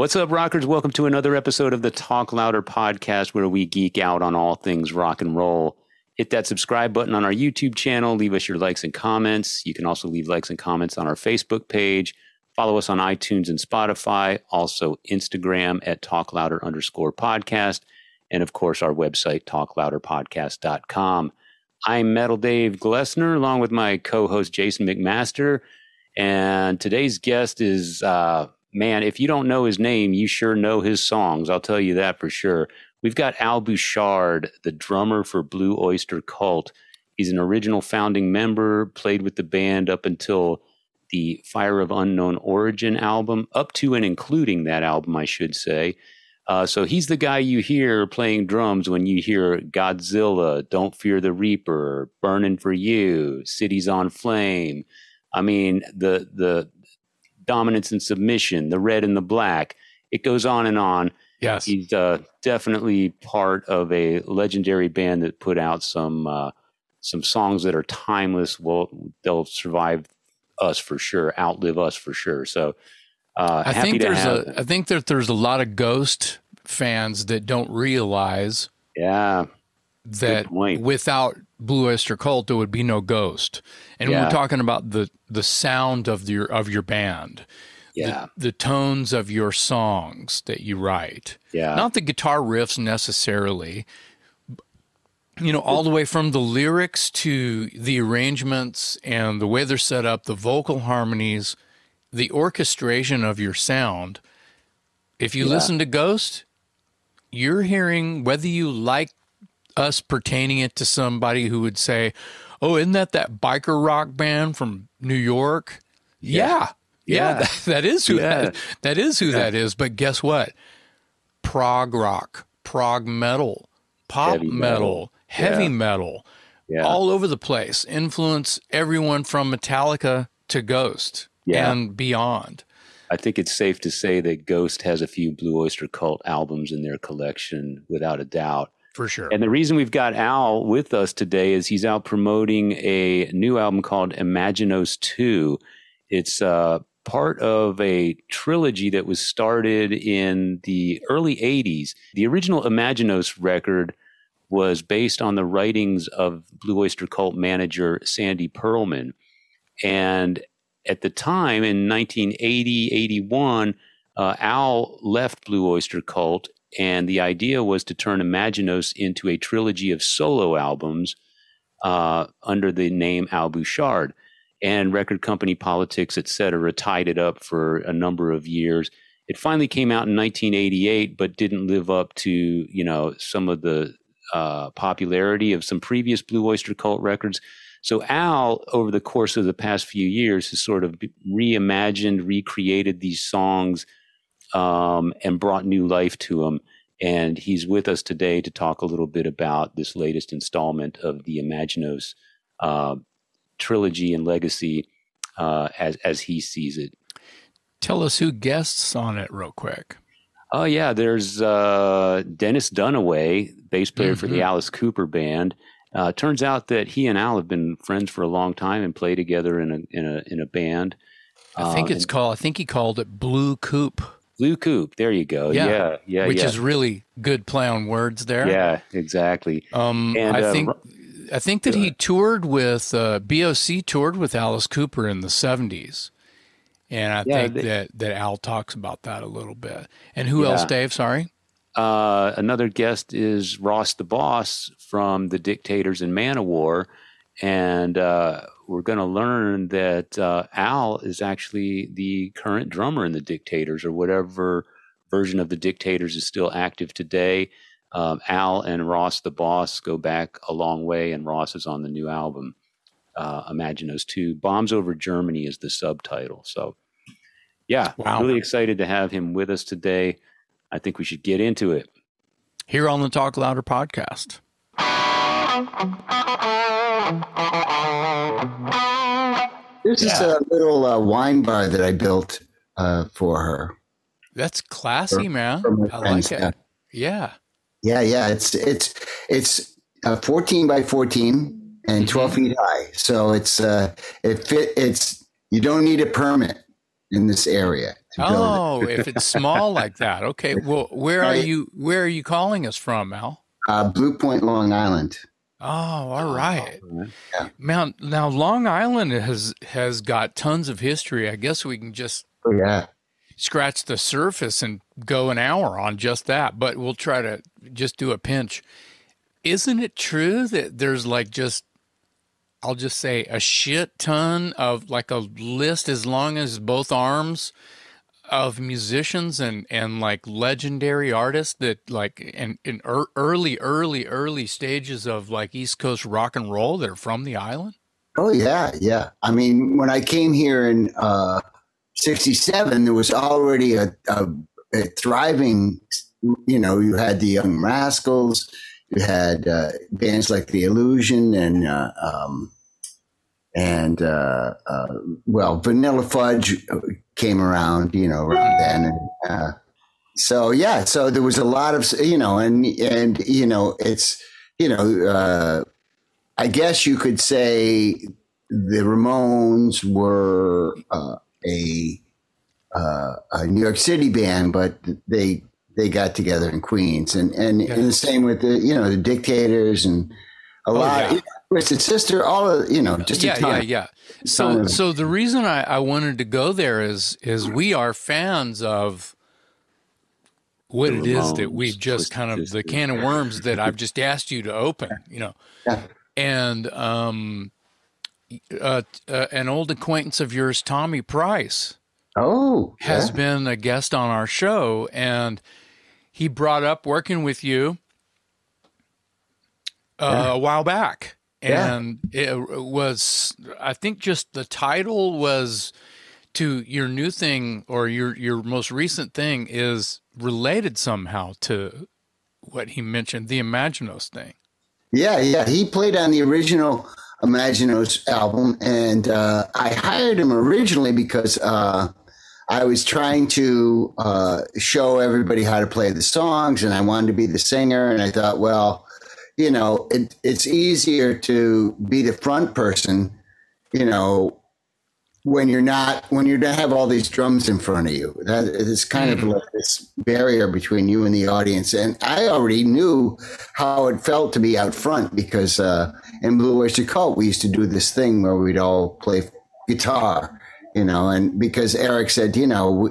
What's up, rockers? Welcome to another episode of the Talk Louder podcast where we geek out on all things rock and roll. Hit that subscribe button on our YouTube channel. Leave us your likes and comments. You can also leave likes and comments on our Facebook page. Follow us on iTunes and Spotify. Also, Instagram at Talk Louder underscore podcast. And of course, our website, talklouderpodcast.com. I'm Metal Dave Glessner, along with my co host, Jason McMaster. And today's guest is uh, man, if you don't know his name, you sure know his songs. I'll tell you that for sure. We've got Al Bouchard, the drummer for Blue Oyster Cult. He's an original founding member, played with the band up until the Fire of Unknown Origin album, up to and including that album, I should say. Uh, so he's the guy you hear playing drums when you hear Godzilla, Don't Fear the Reaper, Burning for You, Cities on Flame. I mean, the the dominance and submission, the red and the black. It goes on and on. Yes, he's uh, definitely part of a legendary band that put out some uh, some songs that are timeless. Well, they'll survive us for sure, outlive us for sure. So uh, I think there's have, a I think that there's a lot of Ghost fans that don't realize. Yeah. That without Blue Oyster Cult, there would be no Ghost, and yeah. we're talking about the the sound of your of your band, yeah, the, the, tones of your songs that you write, yeah, not the guitar riffs necessarily. You know, all the way from the lyrics to the arrangements and the way they're set up, the vocal harmonies, the orchestration of your sound. If you yeah. listen to Ghost, you're hearing whether you like us pertaining it to somebody who would say, "Oh, isn't that that biker rock band from New York?" Yeah, yeah, yeah that, that is who yeah. that, that is who yeah. that is. But guess what? Prog rock, prog metal, pop heavy metal, metal, heavy metal, all over the place. Influence everyone from Metallica to Ghost and beyond. I think it's safe to say that Ghost has a few Blue Oyster Cult albums in their collection, without a doubt. For sure. And the reason we've got Al with us today is he's out promoting a new album called Imaginos 2. It's uh, part of a trilogy that was started in the early 80s. The original Imaginos record was based on the writings of Blue Oyster Cult manager Sandy Pearlman. And at the time in 1980, 81, uh, Al left Blue Oyster Cult and the idea was to turn Imaginos into a trilogy of solo albums uh, under the name Al Bouchard. And record company politics, et cetera, tied it up for a number of years. It finally came out in 1988, but didn't live up to you know some of the uh, popularity of some previous Blue Oyster Cult records. So Al, over the course of the past few years, has sort of reimagined, recreated these songs um, and brought new life to him. And he's with us today to talk a little bit about this latest installment of the Imaginos uh, trilogy and legacy uh, as as he sees it. Tell us who guests on it, real quick. Oh yeah, there's uh, Dennis Dunaway, bass player mm-hmm. for the mm-hmm. Alice Cooper band. Uh, turns out that he and Al have been friends for a long time and play together in a in a in a band. I think uh, it's and, called. I think he called it Blue Coupe. Blue Coupe. There you go. Yeah, yeah, yeah. Which yeah. is really good play on words there. Yeah, exactly. Um, and, I uh, think I think that he toured with uh, BOC toured with Alice Cooper in the seventies, and I yeah, think they, that that Al talks about that a little bit. And who else, Dave? Sorry. Uh, another guest is Ross the Boss from the Dictators and Manowar, and uh, we're going to learn that uh, Al is actually the current drummer in the Dictators, or whatever version of the Dictators is still active today. Um, Al and Ross the Boss go back a long way, and Ross is on the new album, uh, those 2. Bombs Over Germany is the subtitle. So, yeah, wow. really excited to have him with us today. I think we should get into it. Here on the Talk Louder podcast. This yeah. is a little uh, wine bar that I built uh, for her. That's classy, for, man. For I like it. Yeah. Yeah, yeah. It's it's it's uh, 14 by 14 and 12 mm-hmm. feet high. So it's uh it fit it's you don't need a permit in this area Oh, if it's small like that, okay. Well, where are you? Where are you calling us from, Al? Uh, Blue Point, Long Island. Oh, all right. Yeah. Now, now Long Island has has got tons of history. I guess we can just oh, yeah scratch the surface and go an hour on just that. But we'll try to just do a pinch. Isn't it true that there's like just I'll just say a shit ton of like a list as long as both arms of musicians and and like legendary artists that like in in early early early stages of like East Coast rock and roll that are from the island. Oh yeah, yeah. I mean, when I came here in uh, '67, there was already a, a, a, thriving. You know, you had the Young Rascals, you had uh, bands like the Illusion and uh, um, and uh, uh, well, Vanilla Fudge came around, you know, around then, and uh, so yeah, so there was a lot of you know, and and you know, it's you know, uh, I guess you could say the Ramones were uh, a uh, a New York City band, but they they got together in Queens, and and, yeah. and the same with the you know the Dictators and a oh, lot. Yeah. Twisted Sister, all of you know, just yeah, yeah, yeah. So, so the reason I, I wanted to go there is is we are fans of what it is that we've just kind of the can of worms that I've just asked you to open, you know, yeah. and um, uh, uh, an old acquaintance of yours, Tommy Price, oh, has yeah. been a guest on our show, and he brought up working with you uh, yeah. a while back and yeah. it was i think just the title was to your new thing or your your most recent thing is related somehow to what he mentioned the imaginos thing yeah yeah he played on the original imaginos album and uh, i hired him originally because uh, i was trying to uh, show everybody how to play the songs and i wanted to be the singer and i thought well you know, it, it's easier to be the front person, you know, when you're not when you don't have all these drums in front of you. That is kind mm-hmm. of like this barrier between you and the audience. And I already knew how it felt to be out front because uh, in Blue Oyster Cult we used to do this thing where we'd all play guitar, you know, and because Eric said, you know,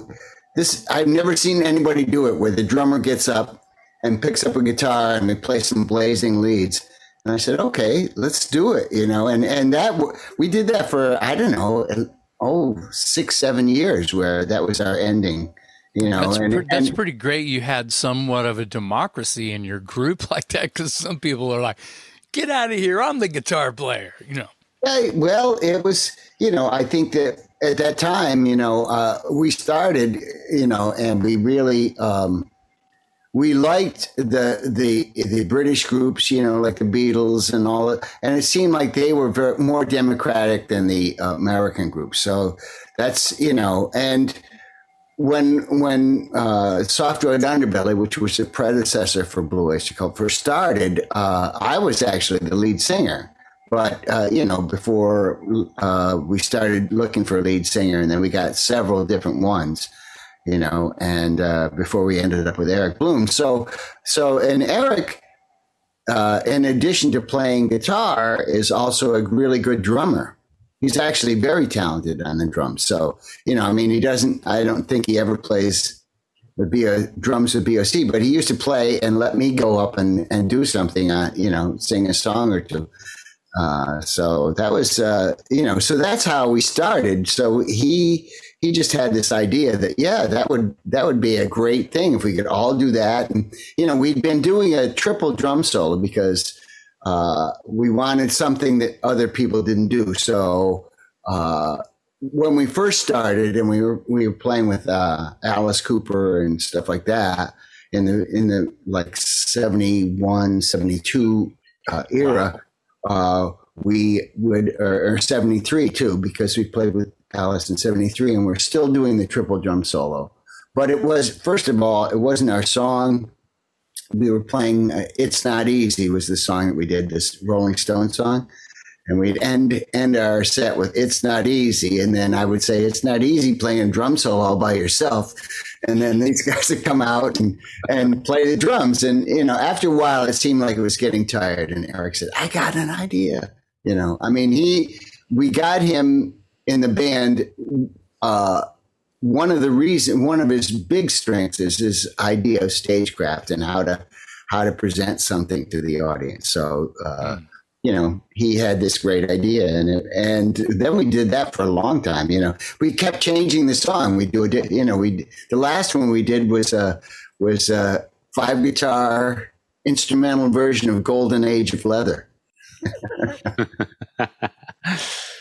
this I've never seen anybody do it where the drummer gets up and picks up a guitar and we play some blazing leads. And I said, okay, let's do it, you know, and, and that, we did that for, I don't know, oh, six, seven years where that was our ending, you know. That's, and, pre- that's and, pretty great. You had somewhat of a democracy in your group like that because some people are like, get out of here. I'm the guitar player, you know. Yeah, well, it was, you know, I think that at that time, you know, uh, we started, you know, and we really, um, we liked the the the British groups, you know, like the Beatles and all, that, and it seemed like they were very, more democratic than the uh, American groups. So that's you know, and when when uh, Soft Red Underbelly, which was the predecessor for Blue Oyster Cult, first started, uh, I was actually the lead singer. But uh, you know, before uh, we started looking for a lead singer, and then we got several different ones you know, and uh, before we ended up with Eric Bloom. So, so, and Eric, uh, in addition to playing guitar, is also a really good drummer. He's actually very talented on the drums. So, you know, I mean, he doesn't, I don't think he ever plays the BO, drums with BOC, but he used to play and let me go up and, and do something, uh, you know, sing a song or two. Uh, so that was, uh, you know, so that's how we started. So he, he just had this idea that yeah that would that would be a great thing if we could all do that. And you know we'd been doing a triple drum solo because uh, we wanted something that other people didn't do. So uh, when we first started and we were we were playing with uh, Alice Cooper and stuff like that in the in the like 71 72 uh, era uh, we would or, or 73 too because we played with Alice in 73, and we're still doing the triple drum solo. But it was, first of all, it wasn't our song. We were playing uh, It's Not Easy, was the song that we did, this Rolling Stone song. and we'd end end our set with "It's Not Easy," and then I would say, "It's not easy playing drum solo all by yourself." And then these guys would come out and and play the drums, and you know, after a while, it seemed like it was getting tired. And Eric said, "I got an idea." You know, I mean, he we got him in the band. Uh, one of the reason, one of his big strengths is his idea of stagecraft and how to how to present something to the audience. So, uh, mm. you know, he had this great idea, and and then we did that for a long time. You know, we kept changing the song. We do it. You know, we the last one we did was a was a five guitar instrumental version of Golden Age of Leather.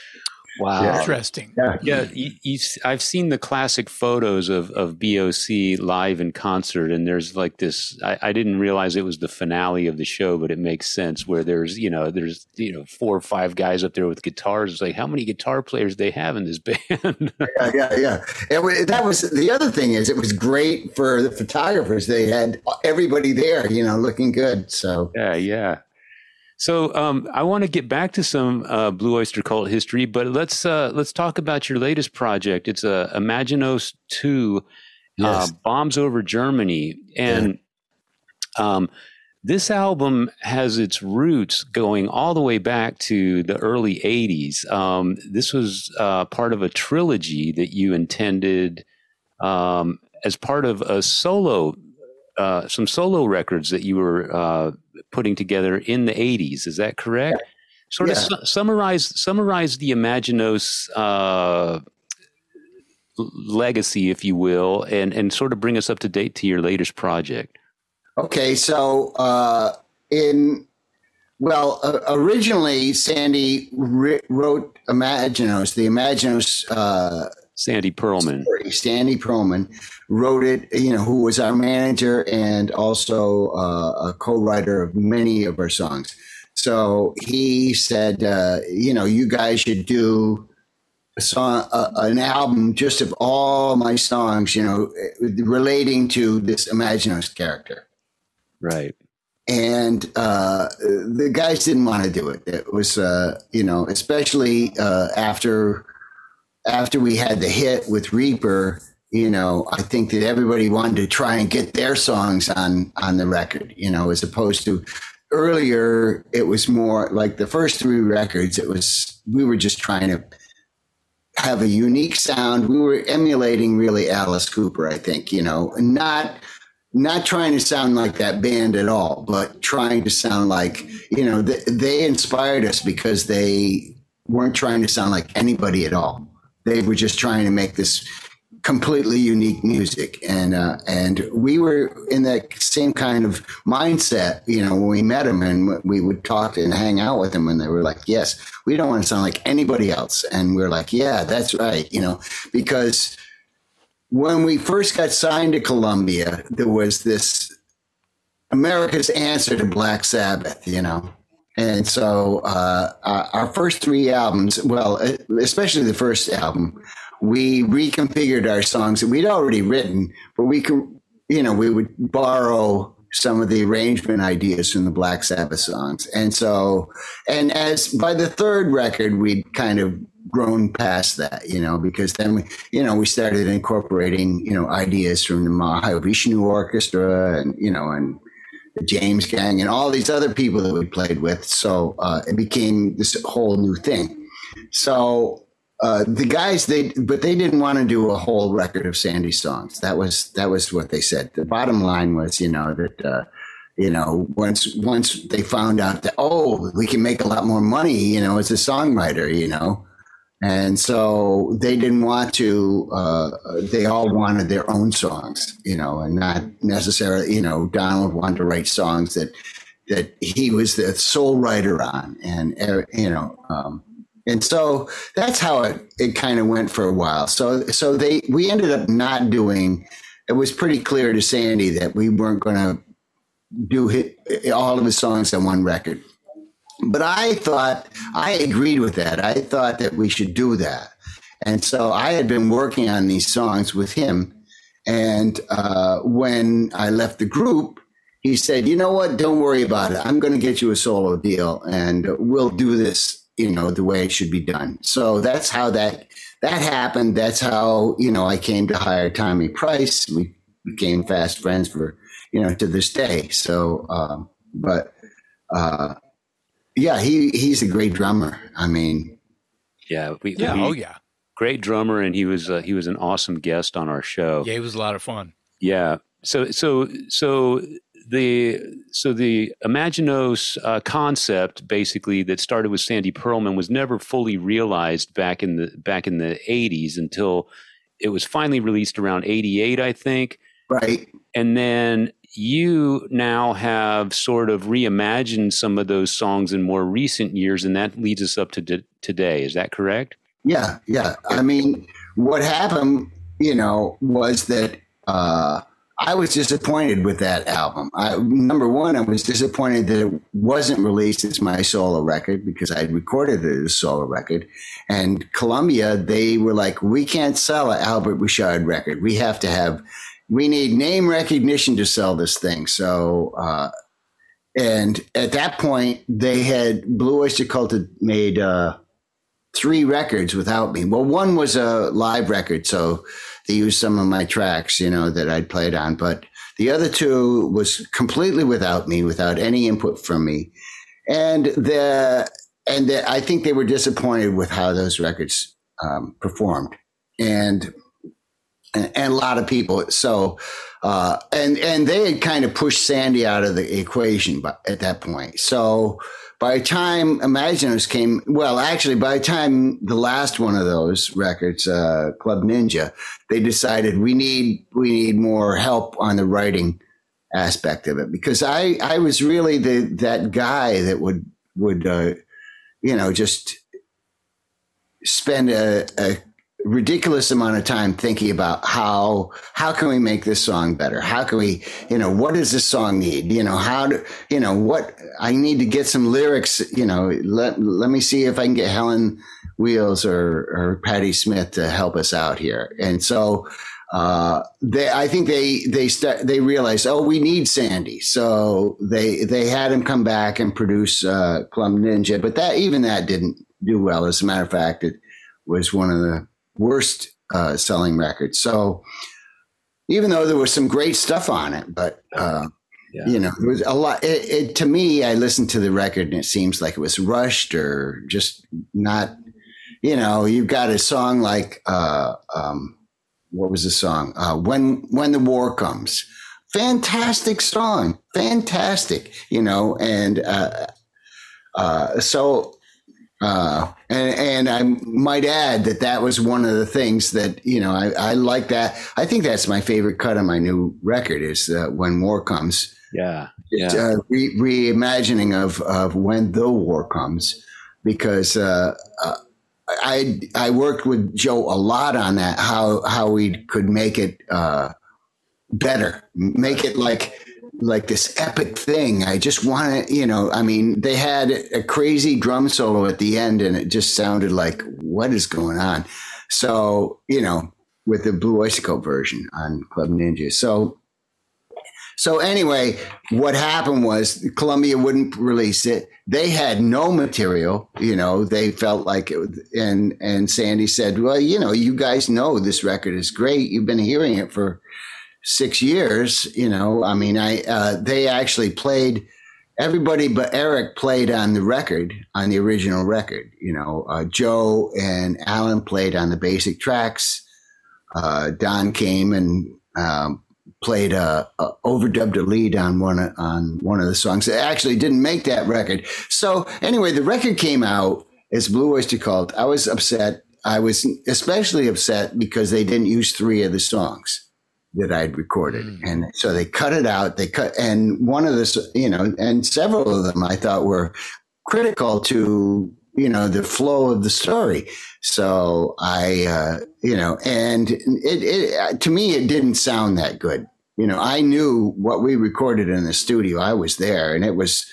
Wow, interesting. Yeah, yeah. You, you, I've seen the classic photos of of BOC live in concert, and there's like this. I, I, didn't realize it was the finale of the show, but it makes sense. Where there's you know there's you know four or five guys up there with guitars. It's like how many guitar players they have in this band? yeah, yeah, yeah. It, that was the other thing is it was great for the photographers. They had everybody there, you know, looking good. So yeah, yeah. So um, I want to get back to some uh, Blue Oyster Cult history, but let's uh, let's talk about your latest project. It's uh, Imaginos Two, uh, yes. Bombs Over Germany, and yeah. um, this album has its roots going all the way back to the early '80s. Um, this was uh, part of a trilogy that you intended um, as part of a solo uh, some solo records that you were uh, putting together in the 80s. Is that correct? Yeah. Sort yeah. of su- summarize summarize the Imaginos uh, legacy, if you will, and and sort of bring us up to date to your latest project. Okay, so uh, in well, uh, originally Sandy ri- wrote Imaginos, the Imaginos uh, Sandy Pearlman. Sandy Pearlman wrote it, you know, who was our manager and also uh, a co-writer of many of our songs. So he said, uh, you know, you guys should do a song, uh, an album just of all my songs, you know, relating to this Imaginos character. Right. And uh, the guys didn't want to do it. It was, uh, you know, especially uh, after after we had the hit with Reaper, you know, I think that everybody wanted to try and get their songs on on the record, you know, as opposed to earlier it was more like the first three records it was we were just trying to have a unique sound. We were emulating really alice cooper i think you know not not trying to sound like that band at all but trying to sound like you know they, they inspired us because they weren't trying to sound like anybody at all they were just trying to make this completely unique music, and uh, and we were in that same kind of mindset. You know, when we met them and we would talk and hang out with them, and they were like, "Yes, we don't want to sound like anybody else," and we are like, "Yeah, that's right," you know, because when we first got signed to Columbia, there was this America's answer to Black Sabbath, you know. And so uh, our first three albums, well, especially the first album, we reconfigured our songs that we'd already written, but we could, you know, we would borrow some of the arrangement ideas from the Black Sabbath songs. And so, and as by the third record, we'd kind of grown past that, you know, because then we, you know, we started incorporating, you know, ideas from the Mahavishnu Orchestra and, you know, and James Gang and all these other people that we played with. So uh, it became this whole new thing. So uh, the guys they but they didn't want to do a whole record of Sandy songs. That was that was what they said. The bottom line was, you know, that uh, you know once once they found out that oh we can make a lot more money, you know, as a songwriter, you know, and so they didn't want to uh, they all wanted their own songs you know and not necessarily you know donald wanted to write songs that that he was the sole writer on and uh, you know um, and so that's how it, it kind of went for a while. So so they we ended up not doing it was pretty clear to sandy that we weren't going to do all of his songs on one record but I thought, I agreed with that. I thought that we should do that. And so I had been working on these songs with him. And uh, when I left the group, he said, You know what? Don't worry about it. I'm going to get you a solo deal and we'll do this you know, the way it should be done. So that's how that that happened. That's how you know I came to hire Tommy Price. We became fast friends for you know to this day. So, um, but uh, yeah, he he's a great drummer. I mean, yeah, we, Yeah. we- oh, yeah. great drummer, and he was uh, he was an awesome guest on our show. Yeah, it was a lot of fun. Yeah. So so so the so the Imaginos uh, concept basically that started with Sandy Pearlman was never fully realized back in the back in the 80s until it was finally released around 88 I think right? and then you now have sort of reimagined some of those songs in more recent years and that leads us up to d- today is that correct Yeah, yeah. I mean, what happened, you know, was that uh, I was disappointed with that album. I, number one, I was disappointed that it wasn't released as my solo record because I recorded it as a solo record. And Columbia, they were like, we can't sell an Albert Bouchard record. We have to have, we need name recognition to sell this thing. So, uh, and at that point, they had Blue Oyster Cult had made uh, three records without me. Well, one was a live record, so they used some of my tracks, you know, that I'd played on. But the other two was completely without me, without any input from me, and the and the, I think they were disappointed with how those records um, performed, and, and a lot of people. So. Uh, and and they had kind of pushed Sandy out of the equation, at that point, so by the time Imaginos came, well, actually, by the time the last one of those records, uh, Club Ninja, they decided we need we need more help on the writing aspect of it because I I was really the that guy that would would uh, you know just spend a, a ridiculous amount of time thinking about how how can we make this song better? How can we you know what does this song need? You know how do you know what i need to get some lyrics you know let let me see if i can get helen wheels or or patti smith to help us out here. And so uh, they, I think they they start they realized, oh, we need Sandy, so they they had him come back and produce uh, Club Ninja, but that even that didn't do well. As a matter of fact, it was one of the worst uh, selling records. So even though there was some great stuff on it, but uh, Yeah. you know, there was a lot. It, it, to me, I listened to the record and it seems like it was rushed or just not. You know, you've got a song like uh, um, what was the song? Uh, when when the war comes. Fantastic song, fantastic. You know, and uh, uh, so uh, and, and I might add that that was one of the things that, you know, I, I like that. I think that's my favorite cut on my new record is uh, When War Comes. yeah yeah a re- reimagining of, of When the War Comes because uh, uh, I, I worked with Joe a lot on that, how, how we could make it uh, better, make it like like this epic thing. I just want to, you know, I mean, they had a crazy drum solo at the end and it just sounded like, what is going on? So, you know, with the Blue Cult version on Club Ninja. So, so anyway, what happened was Columbia wouldn't release it. They had no material, you know, they felt like it, and, and Sandy said, well, you know, you guys know this record is great. You've been hearing it for, six years. You know, I mean, I uh, they actually played everybody but Eric played on the record on the original record. You know, uh, Joe and Alan played on the basic tracks. Uh, Don came and um, played a, a overdubbed a lead on one of- on one of the songs that actually didn't make that record. So anyway, the record came out as Blue Oyster Cult. I was upset. I was especially upset because they didn't use three of the songs that I'd recorded. And so they cut it out. They cut, and one of the, you know, and several of them I thought were critical to, you know, the flow of the story. So I, uh, you know, and it, it, to me, it didn't sound that good. You know, I knew what we recorded in the studio. I was there and it was,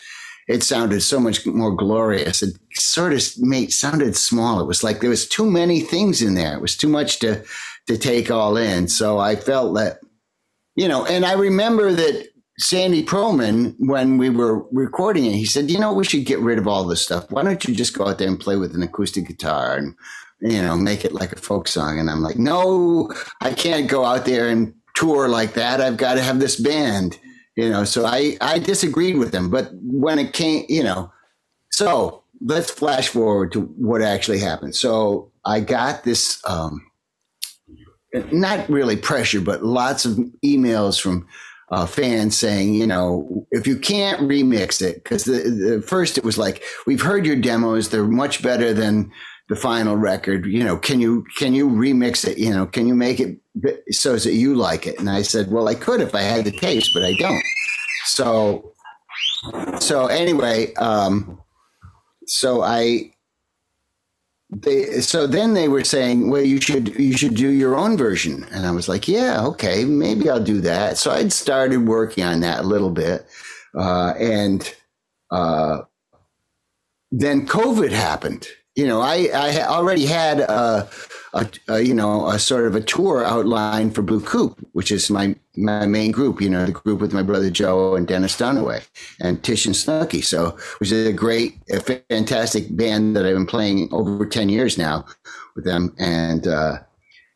it sounded so much more glorious. It sort of made sounded small. It was like there was too many things in there. It was too much to, to take all in. So I felt that, you know, and I remember that Sandy Pearlman, when we were recording it, he said, "You know, we should get rid of all this stuff. Why don't you just go out there and play with an acoustic guitar and you know make it like a folk song?" And I'm like, "No, I can't go out there and tour like that. I've got to have this band." You know, so I I disagreed with him, but when it came, you know, so let's flash forward to what actually happened. So I got this. Um, not really pressure, but lots of emails from uh, fans saying, you know, if you can't remix it, because the, the first it was like, we've heard your demos, they're much better than the final record. You know, can you can you remix it? You know, can you make it so that you like it? And I said, well, I could if I had the taste, but I don't. So, so anyway, um, so I they so then they were saying well you should you should do your own version. And i was like yeah okay maybe i'll do that. So i'd started working on that a little bit uh, and uh, then covid happened. You know i i already had a a, a, you know a sort of a tour outline for Blue Coupe, which is my my main group. You know, the group with my brother Joe and Dennis Dunaway and Tish and Snooky. So, which is a great, a fantastic band that I've been playing over ten years now with them, and uh,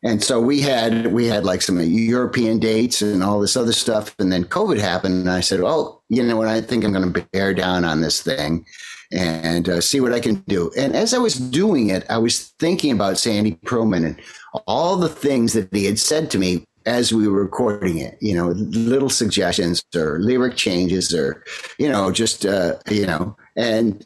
and so we had we had like some European dates and all this other stuff, and then COVID happened, and I said, "Oh, you know what? I think I'm going to bear down on this thing." And uh, see what I can do. And as I was doing it, I was thinking about Sandy Pearlman and all the things that he had said to me as we were recording it, you know, little suggestions or lyric changes or, you know, just, uh, you know, and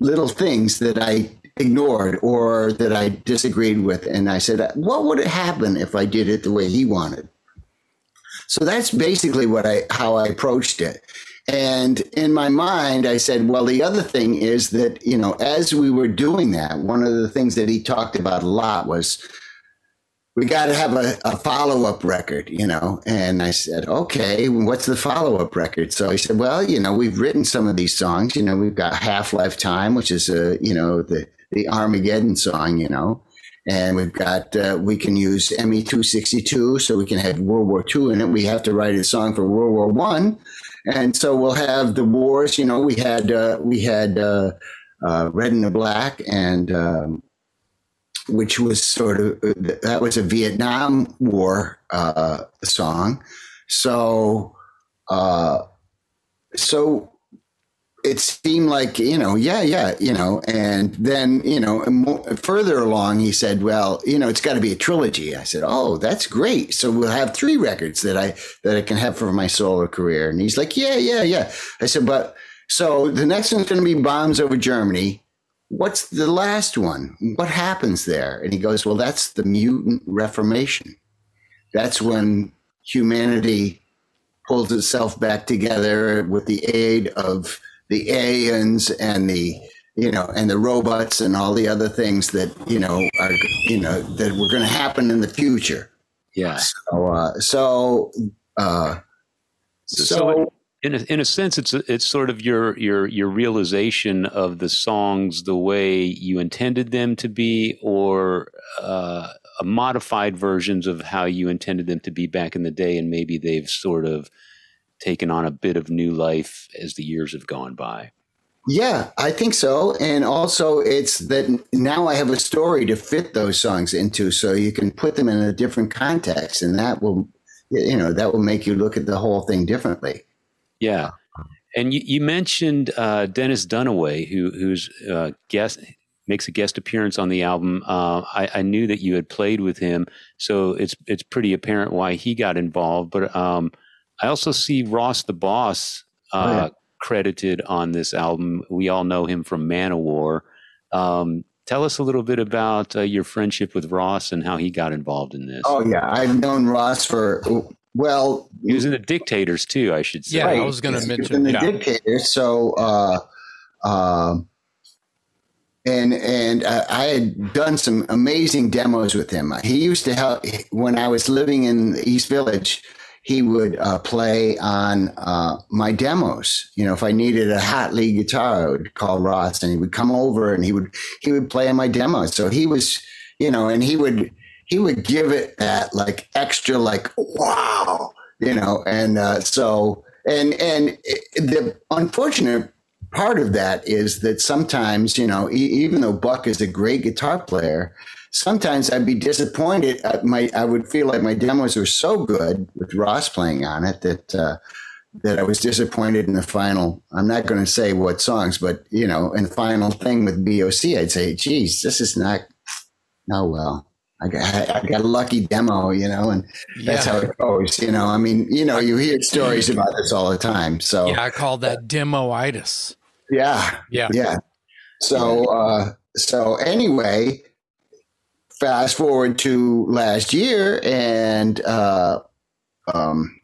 little things that I ignored or that I disagreed with. And I said, what would happen if I did it the way he wanted? So that's basically what I, how I approached it. And in my mind, I said, well, the other thing is that, you know, as we were doing that, one of the things that he talked about a lot was we got to have a, a follow up record, you know. And I said, okay, what's the follow up record? So he said, well, you know, we've written some of these songs. You know, we've got Half Lifetime, which is a, you know, the the Armageddon song, you know, and we've got uh, we can use ME two sixty two, so we can have World War Two in it. We have to write a song for World War One, and so we'll have the wars. You know, we had uh, we had uh, uh, Red and the Black and. Um, which was sort of that was a Vietnam War uh, song. So, uh, so it seemed like you know, yeah, yeah, you know. And then you know, further along, he said, "Well, you know, it's got to be a trilogy." I said, "Oh, that's great. So we'll have three records that I that I can have for my solo career." And he's like, "Yeah, yeah, yeah." I said, "But." So the next one's going to be Bombs Over Germany what's the last one? What happens there? And he goes, well, that's the mutant reformation. That's when humanity pulls itself back together with the aid of the aliens and the you know and the robots and all the other things that you know are you know that were going to happen in the future. Yeah. So uh, so uh, so, so in a, in a sense, it's it's sort of your your your realization of the songs the way you intended them to be, or uh, modified versions of how you intended them to be back in the day, and maybe they've sort of taken on a bit of new life as the years have gone by. Yeah, I think so. And also, it's that now I have a story to fit those songs into, so you can put them in a different context, and that will, you know, that will make you look at the whole thing differently. Yeah. And you, you mentioned uh, Dennis Dunaway, who who's uh, guest makes a guest appearance on the album. Uh, I, I, knew that you had played with him, so it's it's pretty apparent why he got involved. But um, I also see Ross the Boss uh, oh, yeah. credited on this album. We all know him from Manowar. Um, tell us a little bit about uh, your friendship with Ross and how he got involved in this. Oh yeah, I've known Ross for well, he was in the Dictators too. I should say. Yeah, right. I was going to mention in the yeah. Dictators. So, uh, um, and and uh, I had done some amazing demos with him. He used to help when I was living in East Village. He would uh, play on uh, my demos. You know, if I needed a hot lead guitar, I would call Ross, and he would come over and he would he would play on my demos. So he was, you know, and he would he would give it that like extra like wow you know and uh, so and and the unfortunate part of that is that sometimes you know even though Buck is a great guitar player, sometimes I'd be disappointed. My I would feel like my demos were so good with Ross playing on it that. Uh, that I was disappointed in the final. I'm not going to say what songs, but you know, in the final thing with BOC, I'd say, "Geez, this is not. Oh well, I got, I got a lucky demo, you know, and that's yeah. how it goes. You know, I mean, you know, you hear stories about this all the time. So yeah, I call that demoitis. Yeah, yeah, yeah. So, uh, so anyway, fast forward to last year, and uh, um,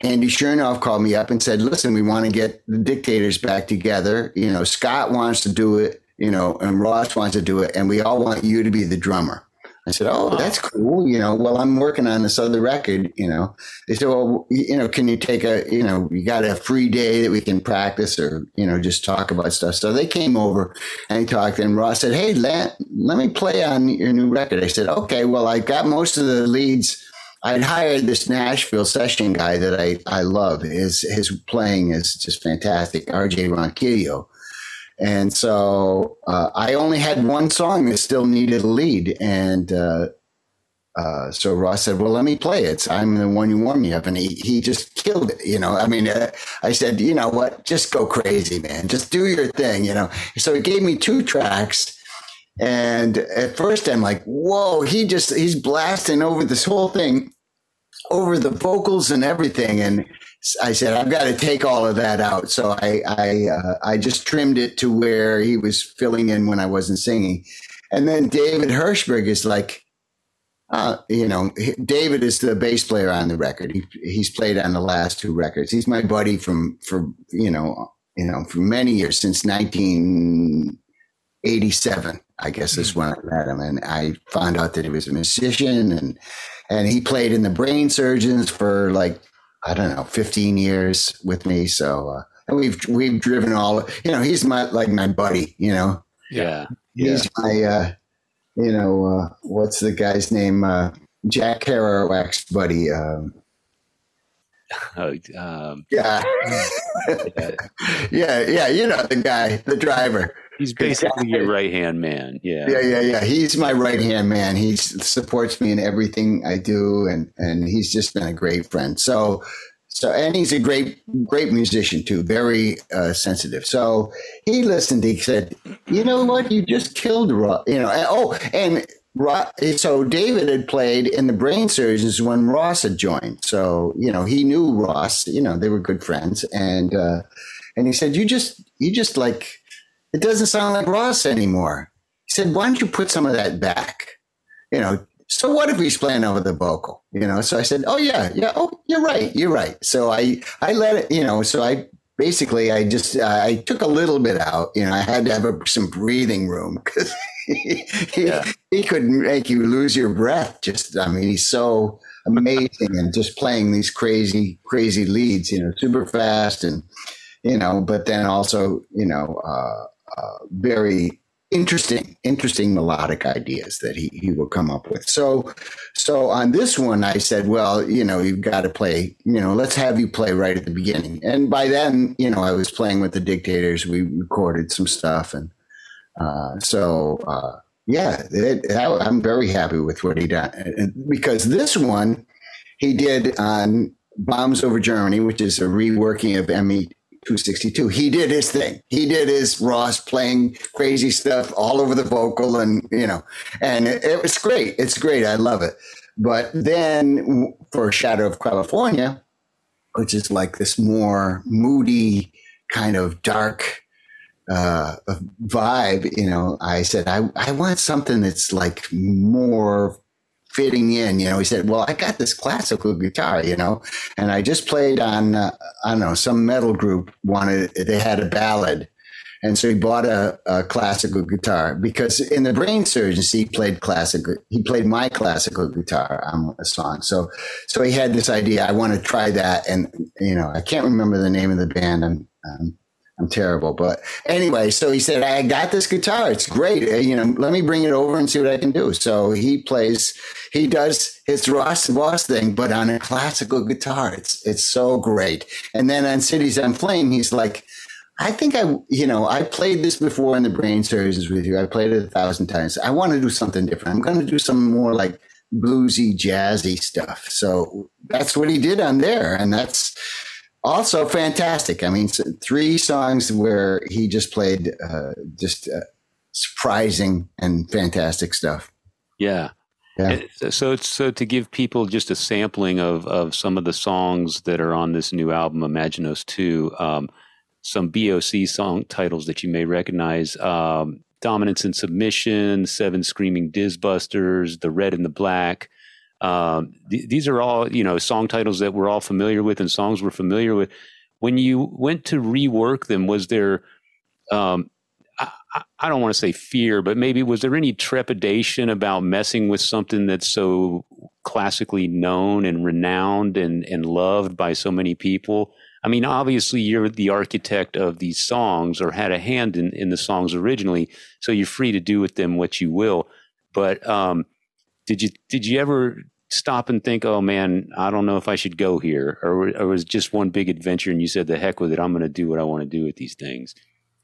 Andy Shernoff called me up and said, "Listen, we want to get the dictators back together. You know, Scott wants to do it you know, and Ross wants to do it, and we all want you to be the drummer. I said, "Oh, that's cool." You know, well, I'm working on this other record. You know, they said, "Well, you know, can you take a, you know, you got a free day that we can practice, or you know, just talk about stuff." So they came over and talked, and Ross said, "Hey, let let me play on your new record." I said, "Okay, well, I got most of the leads." I'd hired this Nashville session guy that I I love. His his playing is just fantastic, RJ Ronquillo and so uh, I only had one song that still needed a lead. And uh, uh, so Ross said, Well, let me play it. I'm the one you warned me of. And he, he just killed it. You know, I mean, uh, I said, You know what? Just go crazy, man. Just do your thing, you know. So he gave me two tracks. And at first I'm like, Whoa, he just, he's blasting over this whole thing, over the vocals and everything. And, I said I've got to take all of that out. So I I uh, I just trimmed it to where he was filling in when I wasn't singing. And then David Hirschberg is like, uh, you know, David is the bass player on the record. He he's played on the last two records. He's my buddy from for you know you know for many years since 1987. I guess is when I met him, and I found out that he was a musician and and he played in the Brain Surgeons for like I don't know, 15 years with me. So, uh, and we've, we've driven all, you know, he's my, like my buddy, you know? Yeah. He's yeah. my, uh, you know, uh, what's the guy's name? Uh, Jack Kerouac's buddy. Um, oh, um, yeah. yeah. Yeah. You know, the guy, the driver. He's basically your right hand man. Yeah. Yeah, yeah, yeah. He's my right hand man. He supports me in everything I do, and and he's just been a great friend. So, so and he's a great great musician too. Very uh, sensitive. So he listened. He said, "You know what? You just killed Ross." You know. And, oh, and so David had played in the Brain Surgeons when Ross had joined. So you know he knew Ross. You know they were good friends, and uh, and he said, "You just you just like." It doesn't sound like Ross anymore. He said, why don't you put some of that back? You know, so what if he's playing over the vocal? You know, so I said, oh yeah, yeah, oh, you're right, you're right. So I, I let it, you know, so I basically, I just, uh, I took a little bit out, you know, I had to have a, some breathing room because he, yeah. he, he could make you lose your breath. Just, I mean, he's so amazing and just playing these crazy, crazy leads, you know, super fast and, you know, but then also, you know, uh, very interesting, interesting melodic ideas that he, he will come up with. So, so on this one, I said, well, you know, you've got to play, you know, let's have you play right at the beginning. And by then, you know, I was playing with the dictators. We recorded some stuff. And uh, so, uh, yeah, it, I'm very happy with what he done because this one he did on Bombs Over Germany, which is a reworking of ME 262. He did his thing. He did his Ross playing crazy stuff all over the vocal, and you know, and it, it was great. It's great. I love it. But then for Shadow of California, which is like this more moody kind of dark uh, vibe, you know, I said I I want something that's like more fitting in. You know, he said, "Well, I got this classical guitar, you know, and I just played on uh, I don't know some metal group wanted they had a ballad." And so he bought a, a, classical guitar because in the brain surgeons he played classical. He played my classical guitar on a song. So, so he had this idea. I want to try that, and you know, I can't remember the name of the band. I'm, um, I'm terrible. But anyway, so he said, I got this guitar. It's great. Uh, you know, let me bring it over and see what I can do. So he plays, he does his Ross Boss thing, but on a classical guitar. It's, it's so great. And then on Cities on Flame, he's like, I think I, you know, I played this before in the brain series with you. I played it a thousand times. I want to do something different. I'm going to do some more like bluesy, jazzy stuff. So that's what he did on there. And that's, also fantastic. I mean, three songs where he just played uh, just uh, surprising and fantastic stuff. Yeah. Yeah. So, so to give people just a sampling of, of some of the songs that are on this new album, Imaginos 2, um, some BOC song titles that you may recognize um, Dominance and Submission, Seven Screaming Dizbusters, The Red and the Black, um, th- these are all you know song titles that we're all familiar with and songs we're familiar with. When you went to rework them, was there um, I, I, don't want to say fear, but maybe was there any trepidation about messing with something that's so classically known and renowned and, and loved by so many people? I mean, obviously, you're the architect of these songs or had a hand in, in the songs originally, so you're free to do with them what you will. But um, did you did you ever stop and think, oh man, I don't know if I should go here, or, or was just one big adventure and you said, the heck with it, I'm going to do what I want to do with these things?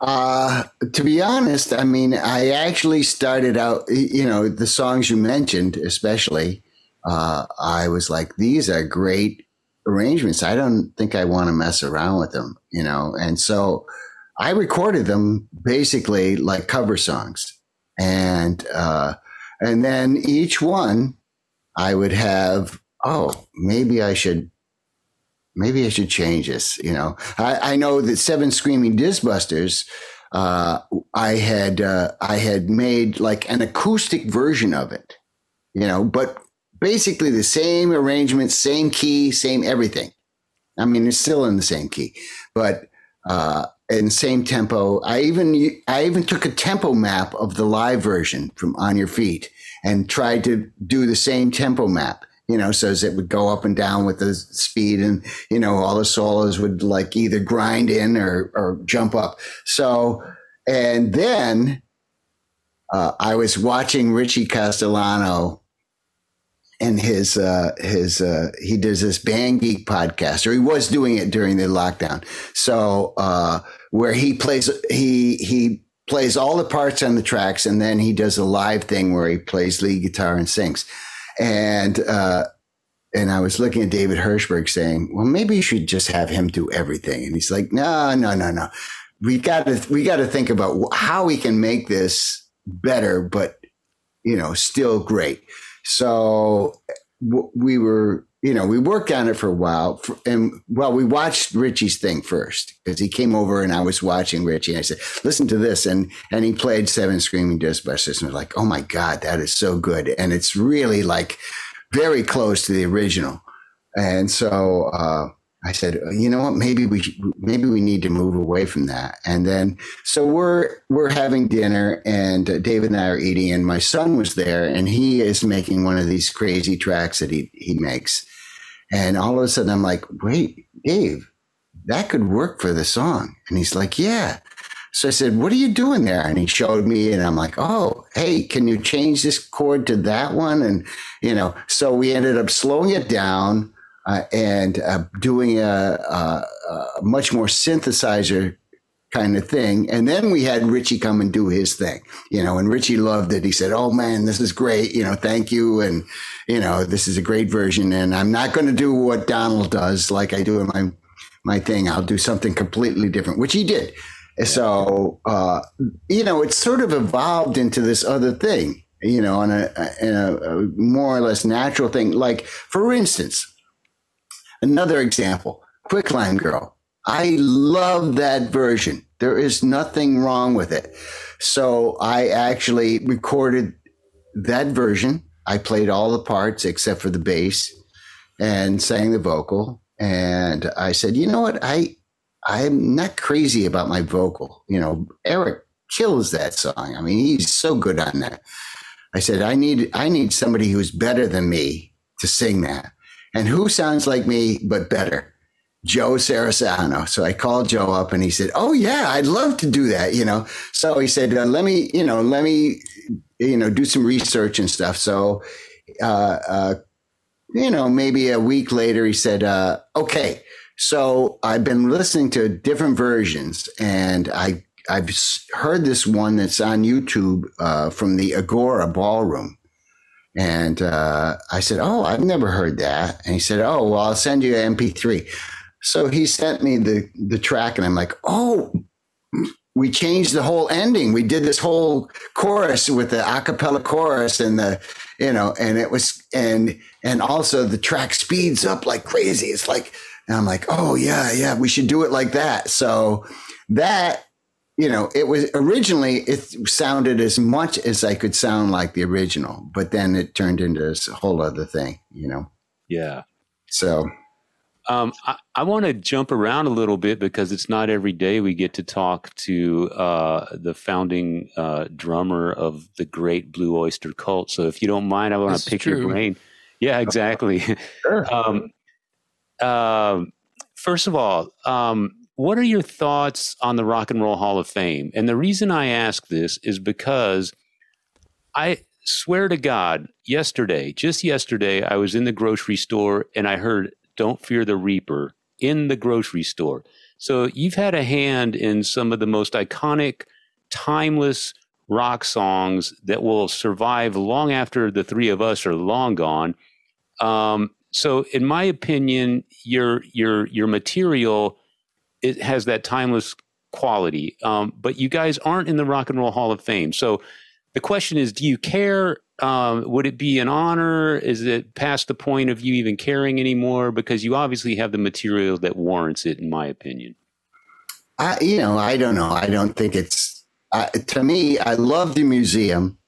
Uh, to be honest, I mean, I actually started out, you know, the songs you mentioned, especially, uh, I was like, these are great arrangements. I don't think I want to mess around with them, you know, and so I recorded them basically like cover songs. And, uh, and then each one I would have, oh, maybe I should, maybe I should change this. You know, I, I know that Seven Screaming Dizbusters, uh, I had, uh, I had made like an acoustic version of it, you know, but basically the same arrangement, same key, same everything. I mean, it's still in the same key, but, uh, in same tempo. I even I even took a tempo map of the live version from On Your Feet and tried to do the same tempo map, you know, so as it would go up and down with the speed and, you know, all the solos would like either grind in or, or jump up. So, and then uh, I was watching Richie Castellano and his uh, his uh, he does this band geek podcast, or he was doing it during the lockdown. So uh, where he plays he he plays all the parts on the tracks, and then he does a live thing where he plays lead guitar and sings. And uh, and I was looking at David Hirschberg saying, "Well, maybe you should just have him do everything." And he's like, "No, no, no, no. We got to we got to think about how we can make this better, but you know, still great." So w- we were you know, we worked on it for a while. And well, we watched Richie's thing first because he came over and I was watching Richie. And I said, listen to this. And, and he played Seven Screaming Dizbusters. And I was like, oh my God, that is so good. And it's really like very close to the original. And so, uh, I said, you know what? Maybe we maybe we need to move away from that. And then so we're we're having dinner, and uh, David and I are eating, and my son was there, and he is making one of these crazy tracks that he he makes, and all of a sudden, I'm like, wait, Dave, that could work for the song. And he's like, yeah. So I said, what are you doing there? And he showed me, and I'm like, oh, hey, can you change this chord to that one? And, you know, so we ended up slowing it down uh, and uh, doing a, a, a much more synthesizer kind of thing. And then we had Richie come and do his thing, you know, and Richie loved it. He said, Oh man, this is great. You know, thank you. And, you know, this is a great version. And I'm not going to do what Donald does like I do in my, my thing. I'll do something completely different, which he did. So, uh, you know, it's sort of evolved into this other thing, you know, on a, a, a more or less natural thing. Like, for instance, another example, Quicklime Girl I love that version. There is nothing wrong with it. So I actually recorded that version. I played all the parts except for the bass and sang the vocal. And I said, you know what? I I'm not crazy about my vocal. You know, Eric kills that song. I mean, he's so good on that. I said, I need I need somebody who's better than me to sing that. And who sounds like me but better? Joe Cerisano. So I called Joe up and he said, Oh, yeah, I'd love to do that, you know. So he said, uh, Let me, you know, let me, you know, do some research and stuff. So, uh, uh, you know, maybe a week later, he said, uh, Okay, so I've been listening to different versions and I, I've heard this one that's on YouTube uh, from the Agora Ballroom. And uh, I said, Oh, I've never heard that. And he said, Oh, well, I'll send you an MP3. So he sent me the the track, and I'm like, oh, we changed the whole ending. We did this whole chorus with the acapella chorus and the, you know, and it was and and also the track speeds up like crazy. It's like, and I'm like, oh yeah, yeah, we should do it like that. So that you know, it was originally it sounded as much as I could sound like the original, but then it turned into this whole other thing, you know. Yeah. So um, I, I want to jump around a little bit because it's not every day we get to talk to uh, the founding uh, drummer of the great Blue Oyster Cult. So if you don't mind, I want to pick true. your brain. Yeah, exactly. Sure. um, uh, first of all, um, what are your thoughts on the Rock and Roll Hall of Fame? And the reason I ask this is because I swear to God, yesterday, just yesterday, I was in the grocery store and I heard don't Fear the Reaper in the grocery store. So you've had a hand in some of the most iconic, timeless rock songs that will survive long after the three of us are long gone. Um, so, in my opinion, your your your material it has that timeless quality. Um, but you guys aren't in the Rock and Roll Hall of Fame. So, the question is, do you care um, would it be an honor? Is it past the point of you even caring anymore? Because you obviously have the material that warrants it, in my opinion. I, you know, I don't know. I don't think it's uh, to me. I love the museum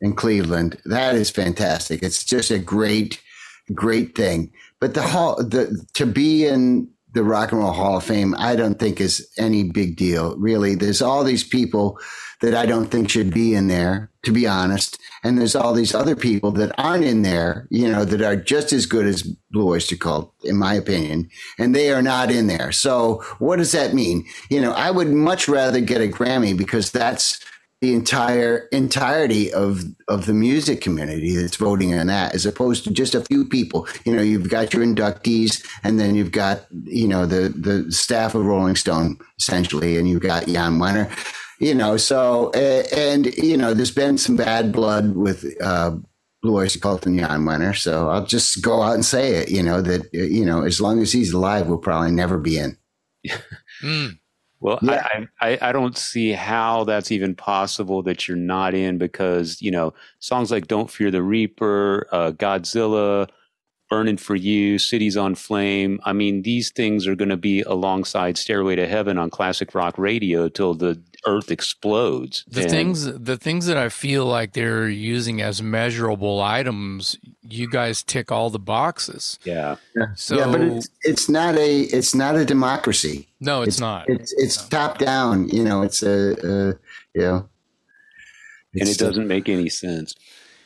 in Cleveland. That is fantastic. It's just a great, great thing. But the hall, the to be in the Rock and Roll Hall of Fame, I don't think is any big deal. Really, there's all these people that I don't think should be in there, to be honest. And there's all these other people that aren't in there, you know, that are just as good as Blue Oyster Cult, in my opinion, and they are not in there. So what does that mean? You know, I would much rather get a Grammy because that's the entire entirety of of the music community that's voting on that as opposed to just a few people you know you've got your inductees and then you've got you know the the staff of rolling stone essentially and you've got jan wenner you know, so, and, you know, there's been some bad blood with, uh, Blue Oyster Cult and Jan Wenner. So I'll just go out and say it, you know, that, you know, as long as he's alive, we'll probably never be in. mm. Well, yeah. I, I, I don't see how that's even possible that you're not in because, you know, songs like Don't Fear the Reaper, uh, Godzilla, Burning for You, Cities on Flame. I mean, these things are going to be alongside Stairway to Heaven on classic rock radio till the earth explodes. The and, things the things that I feel like they're using as measurable items, you guys tick all the boxes. Yeah. yeah. So yeah, but it's, it's not a it's not a democracy. No, it's, it's not. It's it's no. top down. You know, it's a, a you know, and it doesn't make any sense.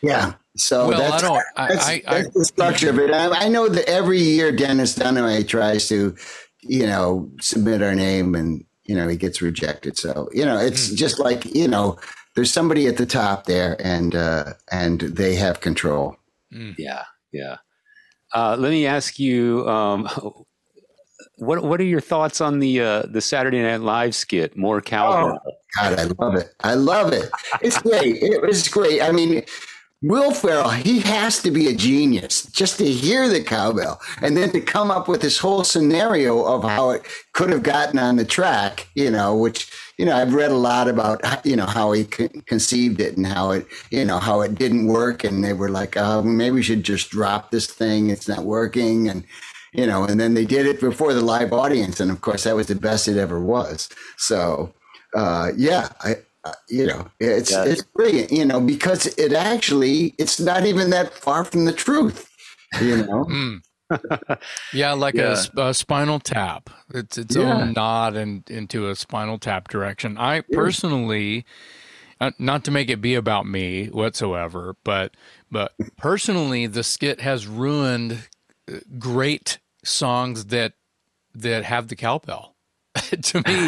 Yeah. So well, that's, I don't, that's, I, that's I, the structure of it. I, I, know that every year Dennis Dunaway tries to, you know, submit our name and you know, he gets rejected. So, you know, it's mm. just like, you know, there's somebody at the top there and, uh, and they have control. Mm. Yeah. Yeah. Uh, let me ask you, um, what what are your thoughts on the uh, the Saturday Night Live skit? More cowbell. Oh, God, I love it. I love it. It's great. It was great. I mean, Will Ferrell, he has to be a genius just to hear the cowbell and then to come up with this whole scenario of how it could have gotten on the track, you know, which, you know, I've read a lot about, you know, how he conceived it and how it, you know, how it didn't work. And they were like, oh, maybe we should just drop this thing. It's not working. And, you know, and then they did it before the live audience. And of course, that was the best it ever was. So, uh, yeah, I, uh, you know, it's yeah. it's brilliant, you know, because it actually it's not even that far from the truth, you know. mm. yeah, like yeah. A, a, spinal tap. It's its yeah. own nod in, into a spinal tap direction. I personally, uh, not to make it be about me whatsoever, but but personally, the skit has ruined uh, great songs that that have the cowbell. to me,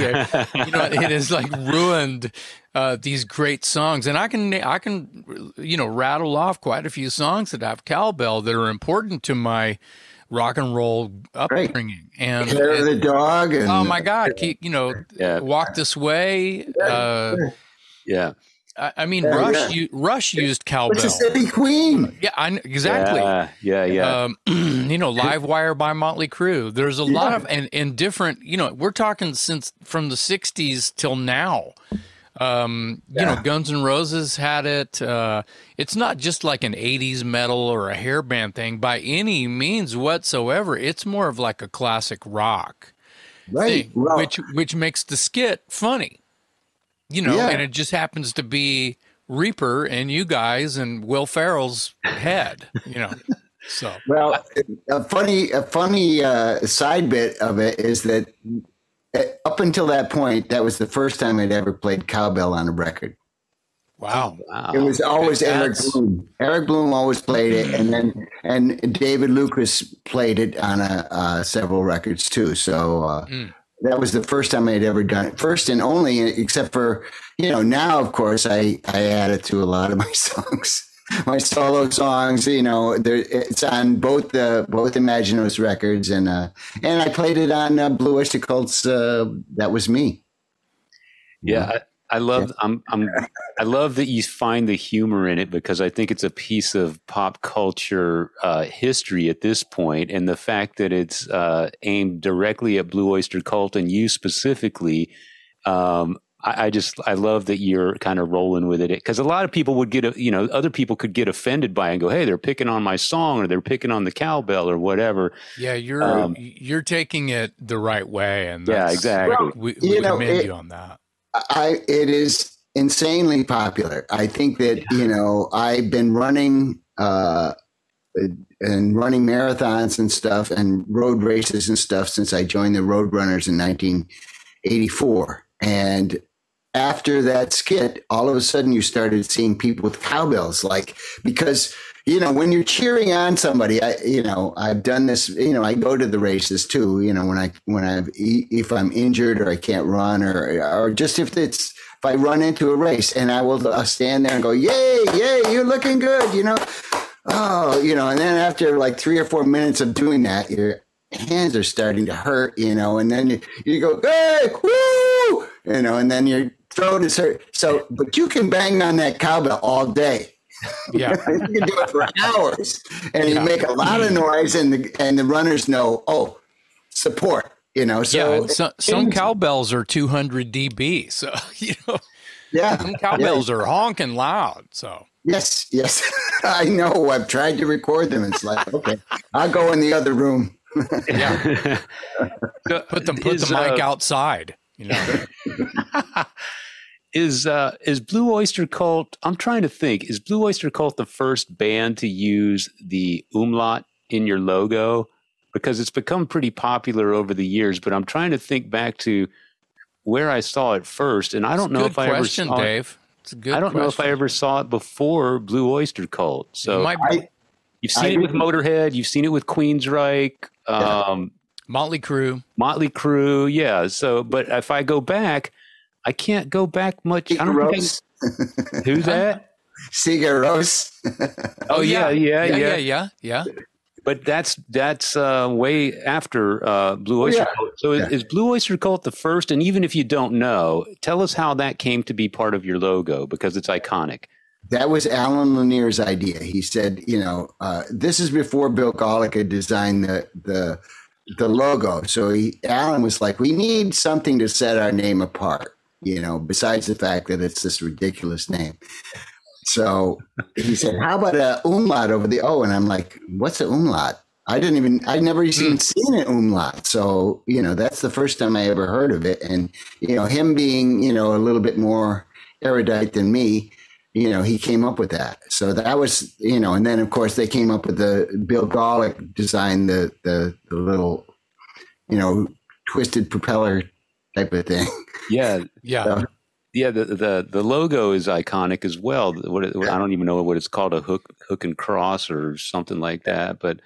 you know, it has like ruined uh, these great songs, and I can I can you know rattle off quite a few songs that have cowbell that are important to my rock and roll upbringing. And, and the dog. And, oh my God, keep you know, Yeah. walk this way. Uh, Yeah. I, I mean, Yeah, Rush yeah. u- Rush used cowbell. Mississippi Queen. Yeah, I, exactly. Yeah. Yeah. yeah. Um, you know, Live Wire by Motley Crue. There's a lot of and, and different. You know, we're talking since from the '60s till now. Um, you know, Guns N' Roses had it. Uh, it's not just like an '80s metal or a hair band thing by any means whatsoever. It's more of like a classic rock Right. thing, Well, which which makes the skit funny. You know, Yeah. and it just happens to be Reaper and you guys and Will Ferrell's head. You know, so. Well, a funny, a funny uh, side bit of it is that uh, up until that point, that was the first time I'd ever played cowbell on a record. Wow. wow. It was always Eric That's- Bloom. Eric Bloom always played it, and then and David Lucas played it on a, uh, several records too. So uh, Mm. That was the first time I'd ever done it. First and only, except for you know now, of course, I I add it to a lot of my songs. My solo songs, you know, there, it's on both the both Imaginos records, and uh, and I played it on uh, Blue Oyster Cult's. Uh, that was me. Yeah, I, I love. I'm. I'm. I love that you find the humor in it because I think it's a piece of pop culture uh, history at this point, and the fact that it's uh, aimed directly at Blue Oyster Cult and you specifically. Um, I, I just I love that you're kind of rolling with it because a lot of people would get a you know other people could get offended by it and go hey they're picking on my song or they're picking on the cowbell or whatever Yeah, you're Um, you're taking it the right way, and yeah that's- exactly We, You we know, commend it- you on that. I it is insanely popular. I think that you know I've been running uh, and running marathons and stuff and road races and stuff since I joined the Roadrunners in 1984. And after that skit, all of a sudden you started seeing people with cowbells, like because you know when you're cheering on somebody, I you know I've done this. You know I go to the races too. You know when I when I if I'm injured or I can't run or or just if it's if I run into a race and I will I'll stand there and go yay yay you're looking good. You know oh you know and then after like three or four minutes of doing that your hands are starting to hurt. You know and then you you go hey woo you know and then your throat is hurt. So but you can bang on that cowbell all day. Yeah, you can do it for hours, and you make a lot of noise, and the and the runners know, oh, support. You know, so and so, some cowbells are 200 dB, so you know yeah, some cowbells are honking loud. So yes, yes, I know. I've tried to record them. It's like okay, I'll go in the other room. yeah, put them put Is, the mic uh, outside. You know, is uh is Blue Oyster Cult I'm trying to think is Blue Oyster Cult the first band to use the umlaut in your logo because it's become pretty popular over the years but I'm trying to think back to where I saw it first and I don't know good if I ever saw it, Dave. It's a good. I don't know if I ever saw it before Blue Oyster Cult so Might- I- you've seen I it with Motorhead you've seen it with Queensryche um Motley Crue. Motley Crue, yeah. So, but if I go back, I can't go back much. I don't think Rose, I, who's that? Sigur Rós. Oh yeah, yeah, yeah. yeah, yeah, yeah. But that's that's uh, way after uh, Blue Oh, Oyster yeah. Cult. So is, Yeah. is Blue Oyster Cult the first? And even if you don't know, tell us how that came to be part of your logo because it's iconic. That was Allen Lanier's idea. He said, you know, uh, this is before Bill Gawlik had designed the the the logo. So he, Allen was like, we need something to set our name apart, you know, besides the fact that it's this ridiculous name. So he said, how about a umlaut over the O? And I'm like, what's an umlaut? I didn't even, I'd never hmm. even seen an umlaut. So, you know, that's the first time I ever heard of it. And, you know, him being, you know, a little bit more erudite than me, you know, he came up with that. So that was, you know, and then of course they came up with the Bill Gawlik designed the, the, the little, you know, twisted propeller type of thing. Yeah, Yeah. yeah. The the the logo is iconic as well. What it, I don't even know what it's called a hook hook and cross or something like that. But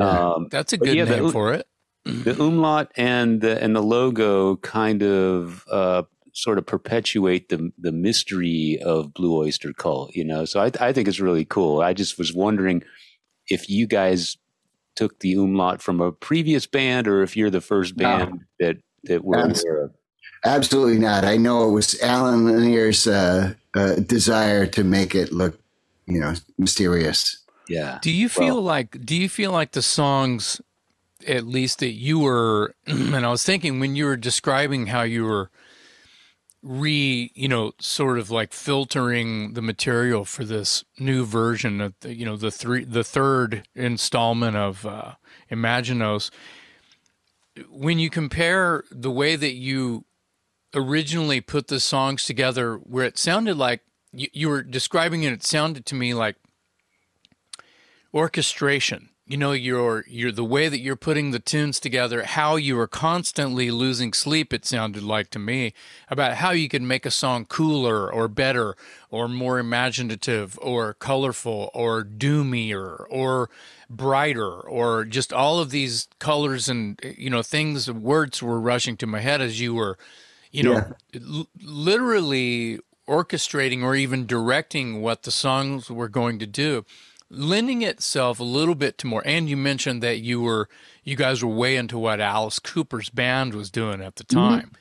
um, That's a good yeah, name the- for it. the umlaut and the and the logo kind of uh, sort of perpetuate the the mystery of Blue Oyster Cult. You know, so I I think it's really cool. I just was wondering if you guys took the umlaut from a previous band or if you're the first band no. that that we're aware of. Absolutely not. I know it was Allen Lanier's uh, uh, desire to make it look, you know, mysterious. Yeah. Do you feel well, like? Do you feel like the songs, at least that you were? And I was thinking when you were describing how you were re you know sort of like filtering the material for this new version of the, you know the three the third installment of uh imaginos when you compare the way that you originally put the songs together where it sounded like you, you were describing it it sounded to me like orchestration. You know your your the way that you're putting the tunes together how you are constantly losing sleep it sounded like to me about how you could make a song cooler or better or more imaginative or colorful or doomier or brighter or just all of these colors and you know things words were rushing to my head as you were you know yeah. l- literally orchestrating or even directing what the songs were going to do lending itself a little bit to more. And you mentioned that you were you guys were way into what Alice Cooper's band was doing at the mm-hmm. time.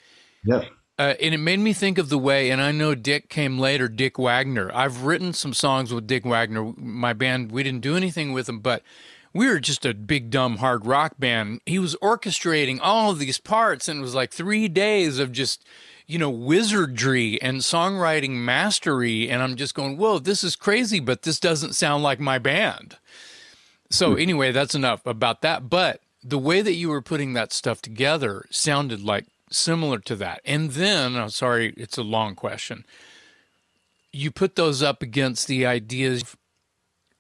Mm-hmm. Yeah. Uh, and it made me think of the way, and I know Dick came later, Dick Wagner. I've written some songs with Dick Wagner. My band, we didn't do anything with him, but we were just a big, dumb hard rock band. He was orchestrating all of these parts, and it was like three days of just you know, wizardry and songwriting mastery. And I'm just going, whoa, this is crazy, but this doesn't sound like my band. So, hmm. anyway, that's enough about that. But the way that you were putting that stuff together sounded like similar to that. And then, I'm sorry, it's a long question. You put those up against the ideas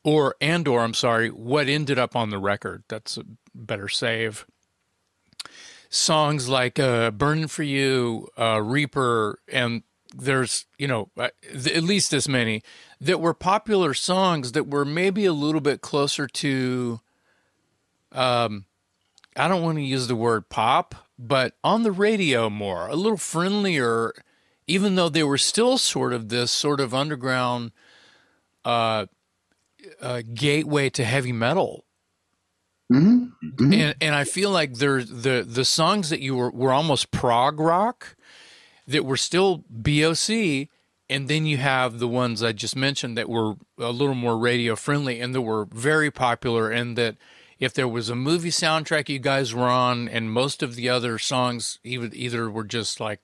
or and or I'm sorry, what ended up on the record. That's a better save songs like uh, "Burning for You," uh, "Reaper," and there's you know uh, at least as many that were popular songs that were maybe a little bit closer to. Um, I don't want to use the word pop, but on the radio more, a little friendlier, even though they were still sort of this sort of underground uh, uh, gateway to heavy metal Mm-hmm. Mm-hmm. And and I feel like there the the songs that you were were almost prog rock that were still BOC, and then you have the ones I just mentioned that were a little more radio friendly and that were very popular, and that if there was a movie soundtrack you guys were on, and most of the other songs even either were just like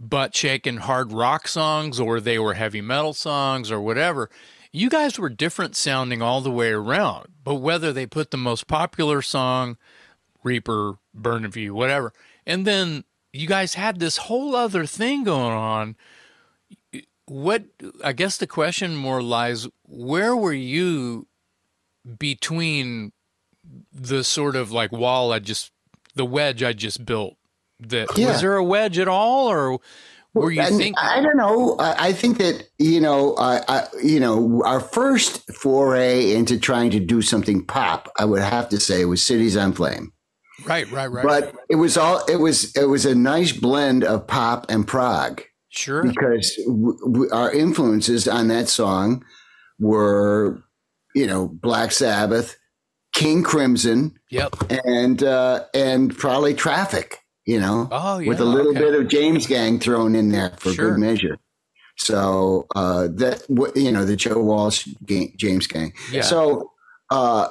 butt shaking hard rock songs or they were heavy metal songs or whatever you guys were different sounding all the way around. But whether they put the most popular song, Reaper, Burn for You, whatever, and then you guys had this whole other thing going on. What I guess the question more lies where were you between the sort of like wall I just the wedge I just built? That yeah. was there a wedge at all, or were you thinking? I don't know. I think that you know, I, you know, our first foray into trying to do something pop, I would have to say, was Cities on Flame. Right, right, right. But it was all it was. It was a nice blend of pop and prog. Sure. Because w- w- our influences on that song were, you know, Black Sabbath, King Crimson, yep, and uh, and probably Traffic you know, oh, yeah, with a little okay. bit of James Gang thrown in there for sure. good measure. So uh, that you know the Joe Walsh gang, James Gang. Yeah. So uh,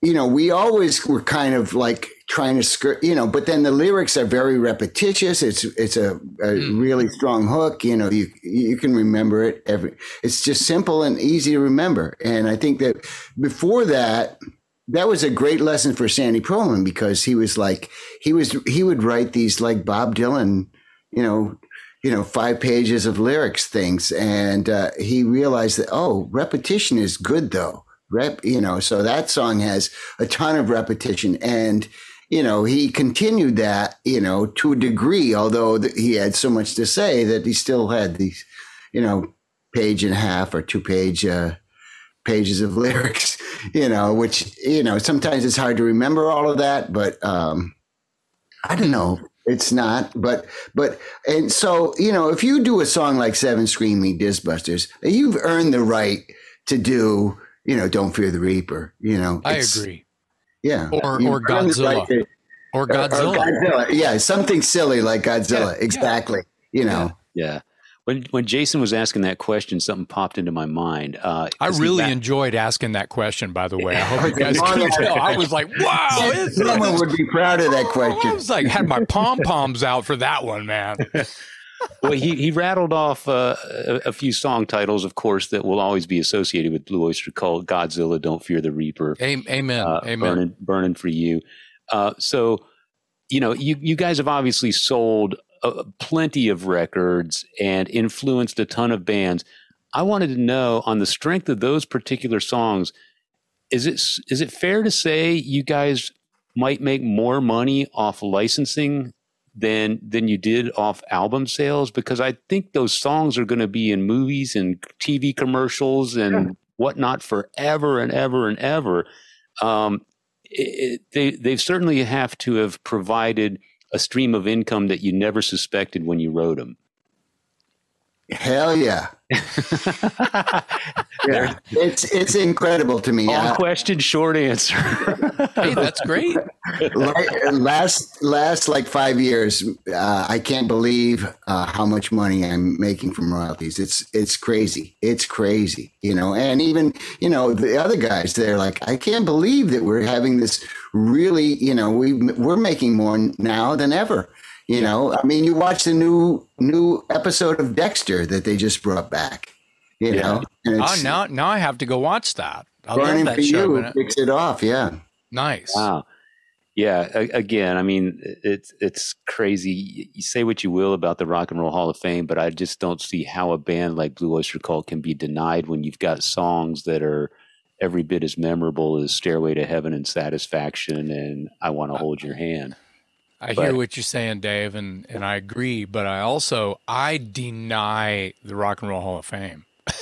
you know we always were kind of like trying to skirt, you know, but then the lyrics are very repetitious. It's it's a, a mm. really strong hook. You know, you you can remember it every. It's just simple and easy to remember. And I think that before that, that was a great lesson for Sandy Pearlman because he was like he was he would write these like Bob Dylan, you know, you know, five pages of lyrics things, and uh, he realized that oh, repetition is good though. Rep, you know, so that song has a ton of repetition, and you know, he continued that, you know, to a degree, although he had so much to say that he still had these, you know, page and a half or two page uh, pages of lyrics, you know, which, you know, sometimes it's hard to remember all of that, but um, I don't know. It's not, but, but, and so, you know, if you do a song like Seven Screaming Disbusters, you've earned the right to do, you know, Don't Fear the Reaper, you know. I agree. Yeah. Or- or earned the right Godzilla. to- Or or- or Godzilla. Godzilla. Yeah. Something silly like Godzilla. Yeah, yeah. exactly. You know, Yeah. When when Jason was asking that question, something popped into my mind. Uh, I 'cause he really ra- enjoyed asking that question, by the way. I hope you guys long can tell. I was like, wow. someone would be proud of that question. I question. was like, had my pom poms out for that one, man. well, he, he rattled off uh, a, a few song titles, of course, that will always be associated with Blue Oyster Cult, Godzilla, Don't Fear the Reaper, Amen. uh, Amen. Burning, Burning for You. Uh, so, you know, you, you guys have obviously sold uh, plenty of records and influenced a ton of bands. I wanted to know on the strength of those particular songs, is it is it fair to say you guys might make more money off licensing than than you did off album sales? Because I think those songs are going to be in movies and TV commercials and whatnot forever and ever and ever. Um, it, they they certainly have to have provided a stream of income that you never suspected when you wrote them. Hell yeah. Yeah. It's it's incredible to me. Long Uh, question, short answer. Hey, that's great. last last like five years, uh, I can't believe uh, how much money I'm making from royalties. It's it's crazy. It's crazy, you know. And even you know the other guys, they're like, I can't believe that we're having this really. You know, we we're making more now than ever. You know, I mean, you watch the new new episode of Dexter that they just brought back. You Yeah. know, and Oh, now, now I have to go watch that. I love burning that for show. you man. kicks it off. Yeah. Nice. Wow. Yeah. Again, I mean, it's it's crazy. You say what you will about the Rock and Roll Hall of Fame, but I just don't see how a band like Blue Oyster Cult can be denied when you've got songs that are every bit as memorable as Stairway to Heaven and Satisfaction and I Want to Hold Your Hand. I But- hear what you're saying, Dave, and, and I agree, but I also I deny the Rock and Roll Hall of Fame. Yeah.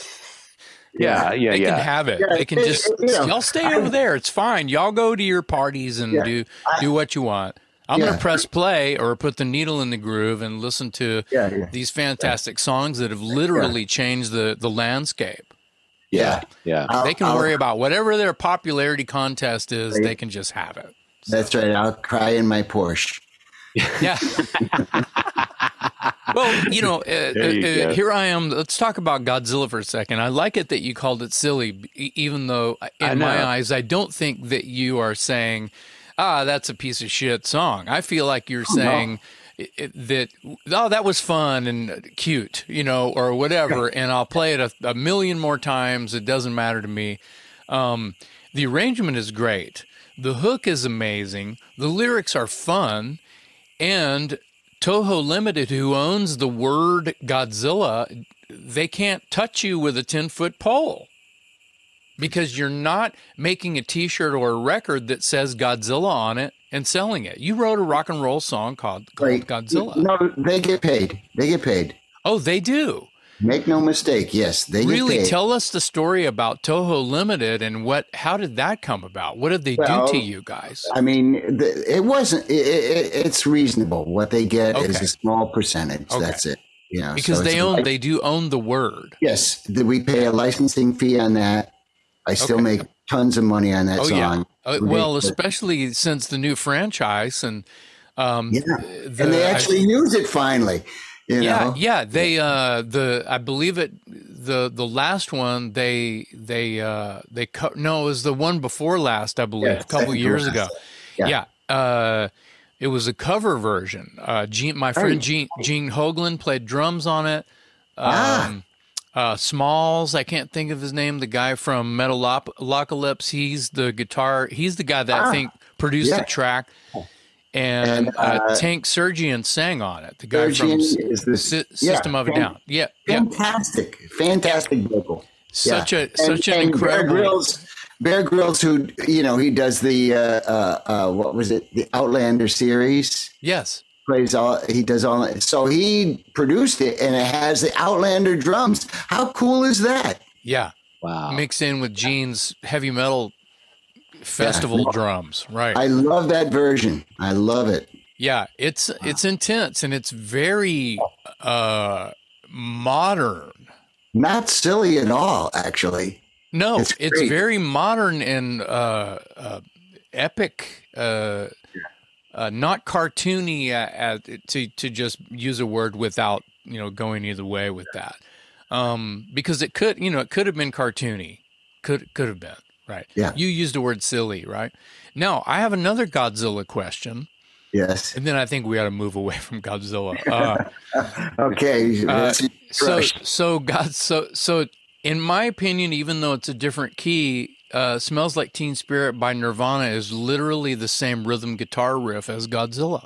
Yeah. they yeah. can have it. Yeah, they can it- just it- you know, y'all stay over there. It's fine. Y'all go to your parties and Yeah, do I- do what you want. I'm Yeah. gonna press play or put the needle in the groove and listen to Yeah. Yeah. these fantastic songs that have literally changed the the landscape. yeah. Yeah. I'll- they can I'll- worry about whatever their popularity contest is. They can just have it. That's right. I'll cry in my Porsche. Yeah. well, you know, uh, you uh, here I am. Let's talk about Godzilla for a second. I like it that you called it silly, even though in my eyes, I don't think that you are saying, ah, that's a piece of shit song. I feel like you're Oh, no. saying i- i- that, oh, that was fun and cute, you know, or whatever, and I'll play it a, a million more times. It doesn't matter to me. Um, the arrangement is great. The hook is amazing. The lyrics are fun. And Toho Limited, who owns the word Godzilla, they can't touch you with a 10 foot pole because you're not making a t shirt or a record that says Godzilla on it and selling it. You wrote a rock and roll song called, called Godzilla. No, they get paid. They get paid. Oh, they do. Make no mistake. Yes, they Really, tell us the story about Toho Limited and what. How did that come about? What did they Well, do to you guys? I mean, the, it wasn't. It, it, it's reasonable. What they get is a small percentage. Okay. That's it. You know, Because so they own, like- they do own the word. Yes, we pay a licensing fee on that. I still Okay. make tons of money on that Oh yeah. song. Uh, well, especially since the new franchise and um, Yeah. the, and they I- actually use it finally. You yeah, know, yeah. They uh, the I believe it the the last one they they uh, they co- no it was the one before last I believe Yeah, a couple years ago. Yeah. Yeah. Uh, it was a cover version. Uh, Gene, my friend Gene Gene Hoglan played drums on it. Ah. Um, uh, Smalls, I can't think of his name. The guy from Metal Metalocalypse. He's the guitar. He's the guy that I Ah. think produced Yeah. the track. And, And, uh, uh, Tank Sergian sang on it. The guy Sergian from is the- Sy- yeah, System of a fan- Down. Yeah, yeah. fantastic, fantastic vocal. Such Yeah. a such an and incredible. Bear Grylls, Bear Grylls, who you know, he does the uh, uh, uh, what was it, the Outlander series. Yes. Plays all he does all. So he produced it, and it has the Outlander drums. How cool is that? Yeah. Wow. mixed in with Gene's heavy metal festival Yeah. drums. Right. I love that version. I love it. yeah, it's it's intense and it's very uh modern. Not silly at all, actually. No, It's it's, very modern and uh, uh, epic. Uh, uh, not cartoony, uh, uh, to to just use a word without you know going either way with that, um, because it could you know it could have been cartoony, could could have been right. Yeah. You used the word silly, right? Now I have another Godzilla question, Yes. and then I think we ought to move away from Godzilla. Uh, Okay. uh, so so God so so in my opinion, even though it's a different key, uh, "Smells Like Teen Spirit" by Nirvana is literally the same rhythm guitar riff as Godzilla.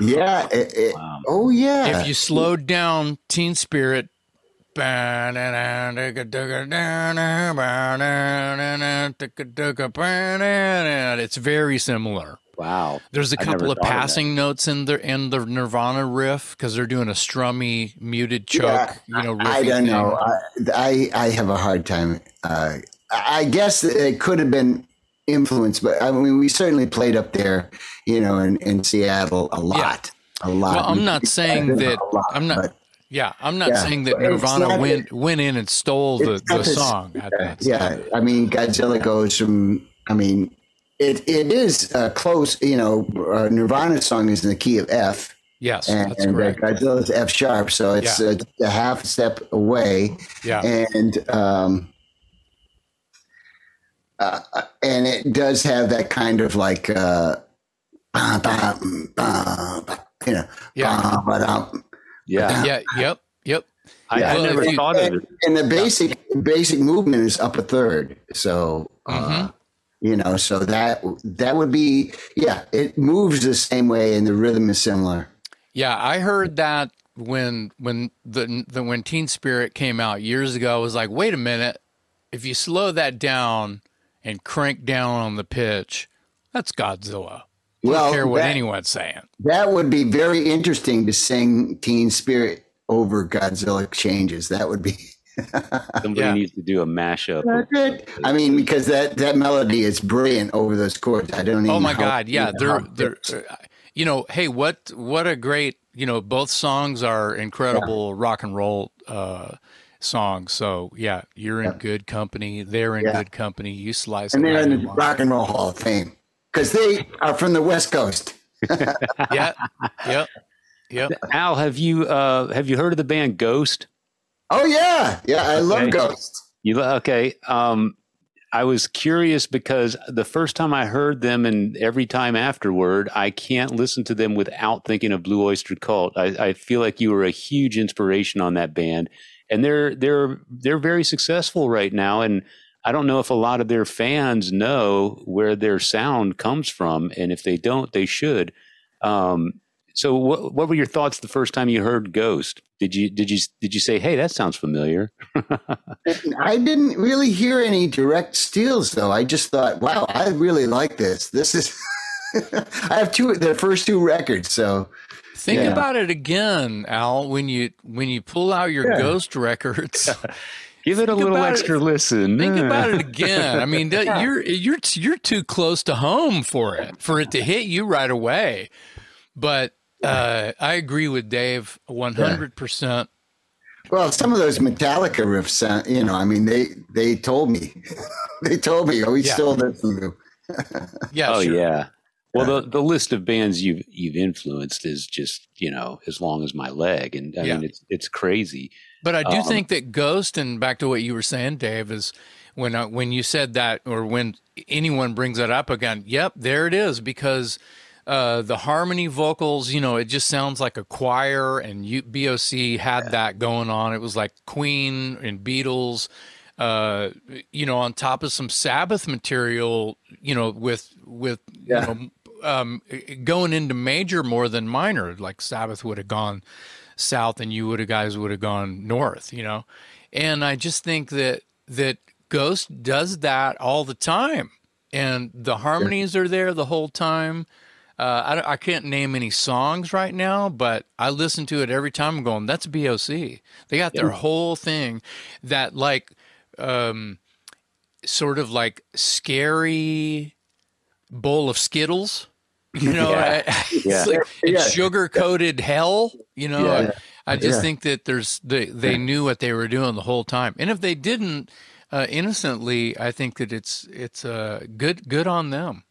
yeah. it- it- Wow. oh, yeah. If you slowed down Teen Spirit. It's very similar. Wow. There's a couple of thought of passing notes in the in the Nirvana riff because they're doing a strummy muted choke. Yeah, you know, I don't know. I, I have a hard time. Uh, I guess it could have been influenced, but I mean, we certainly played up there, you know, in, in Seattle a lot, a lot. Well, I'm not saying that- I'm not- Yeah, I'm not Yeah, saying that Nirvana not- went went in and stole the, the this- song. That's- yeah, I mean, Godzilla goes from. I mean, it it is uh, close. You know, uh, Nirvana's song is in the key of F, Yes, and, that's and uh, correct. Godzilla's F sharp, so it's Yeah. a, a half step away. Yeah, and um, uh, and it does have that kind of like uh, bah, bah, bah, bah, you know, Yeah. Yeah. yeah, yep, yep. I, Yeah. I never if you- thought of it. and the basic basic movement is up a third. So uh, Mhm. you know, so that that would be yeah, it moves the same way, and the rhythm is similar. Yeah, I heard that when when the, the when Teen Spirit came out years ago. I was like, wait a minute, if you slow that down and crank down on the pitch, that's Godzilla. I don't Well, care what that- anyone's saying. That would be very interesting to sing Teen Spirit over Godzilla changes. That would be. Somebody Yeah. needs to do a mashup. That's it. I mean, because that that melody is brilliant over those chords. I don't. Even Oh my God! Yeah, they're they're. uh, You know, hey, what what a great you know. Both songs are incredible rock and roll uh, songs. So yeah, you're in good company. They're in Yeah. good company. You slice and it. they're in the. Rock and Roll Hall of Fame because they are from the West Coast. Yeah, yep, yep. Al, have you uh, have you heard of the band Ghost? Oh yeah, yeah, I love Ghost. You okay? Um, I was curious because the first time I heard them, and every time afterward, I can't listen to them without thinking of Blue Oyster Cult. I, I feel like you were a huge inspiration on that band, and they're they're they're very successful right now. And I don't know if a lot of their fans know where their sound comes from, and if they don't, they should. Um, so, what what were your thoughts the first time you heard Ghost? Did you did you did you say, "Hey, that sounds familiar"? I didn't really hear any direct steals though. I just thought, wow, I really like this. This is. I have two the first two records, so Think Yeah. about it again, Al. When you when you pull out your Yeah. Ghost records, Give it a Think little extra it. listen. think about it again. I mean, that, you're you're you're too close to home for it for it to hit you right away. But uh, I agree with Dave one hundred percent. Well, some of those Metallica riffs, sound, you know, I mean, they they told me, they told me, oh, we Yeah. still listen to. Yeah, oh sure. yeah. Well, the the list of bands you've you've influenced is just you know as long as my leg, and I Yeah. mean it's it's crazy. But I do Um, think that Ghost, and back to what you were saying, Dave, is when uh, when you said that, or when anyone brings that up again. Yep, there it is, because uh, the harmony vocals, you know, it just sounds like a choir, and you, BOC had that going on. It was like Queen and Beatles, uh, you know, on top of some Sabbath material, you know, with with Yeah. you know. Um, going into major more than minor, like Sabbath would have gone south and you would have guys would have gone north, you know. And I just think that that Ghost does that all the time. And the harmonies are there the whole time. Uh, I, I can't name any songs right now, but I listen to it every time. I'm going, that's BOC. They got their whole thing that like, um, sort of like scary bowl of Skittles. You know, Yeah. it's, Yeah. like, Yeah. sugar coated hell. You know, Yeah. I just Yeah. think that there's they they knew what they were doing the whole time, and if they didn't uh, innocently, I think that it's it's uh, good good on them.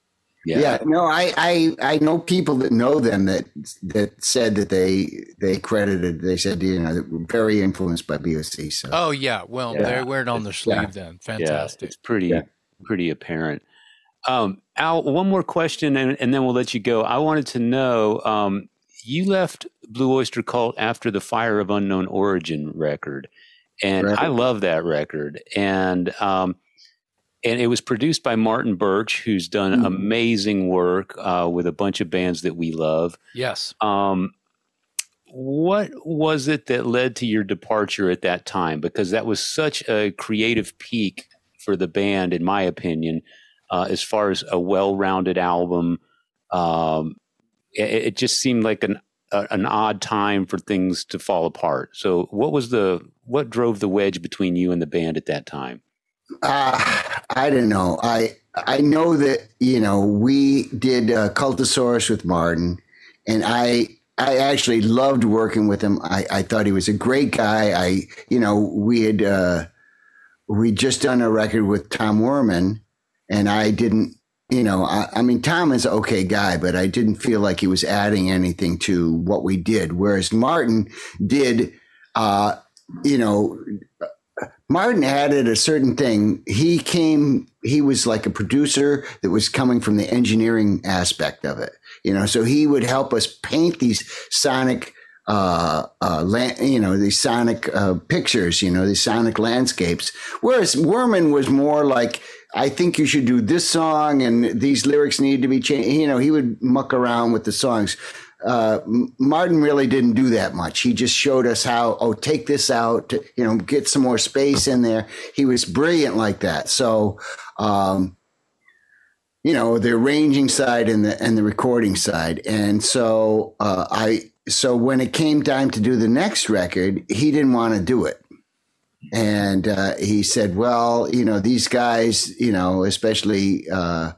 Yeah. yeah. no, I, I I know people that know them that that said that they they credited they said you know they were very influenced by BOC. So Oh yeah, well Yeah. they wear it on their sleeve Yeah. then. Yeah, Fantastic. it's pretty Yeah. pretty apparent. Um, Al, one more question, and, and then we'll let you go. I wanted to know um, you left Blue Oyster Cult after the Fire of Unknown Origin record, and Right. I love that record. And um, and it was produced by Martin Birch, who's done Mhm. amazing work uh, with a bunch of bands that we love. Yes. Um, what was it that led to your departure at that time? Because that was such a creative peak for the band, in my opinion, uh, as far as a well-rounded album. Um, it, it just seemed like an an odd time for things to fall apart. So, what was the what drove the wedge between you and the band at that time? Uh, I don't know. I I know that you know we did uh, Cultosaurus with Martin, and I I actually loved working with him. I, I thought he was a great guy. I you know we had uh, we just done a record with Tom Werman, and I didn't. You know, I, I mean, Tom is an okay guy, but I didn't feel like he was adding anything to what we did. Whereas Martin did, uh, you know, Martin added a certain thing. He came, he was like a producer that was coming from the engineering aspect of it, you know, so he would help us paint these sonic, uh, uh, la- you know, these sonic, uh, pictures, you know, these sonic landscapes. Whereas Werman was more like, I think you should do this song and these lyrics need to be changed. You know, he would muck around with the songs uh, Martin really didn't do that much. He just showed us how, oh, take this out, you know, get some more space in there. He was brilliant like that. So, um, you know, the arranging side and the and the recording side. And so uh, I, so when it came time to do the next record, he didn't want to do it. And uh, he said, well, you know, these guys, you know, especially uh,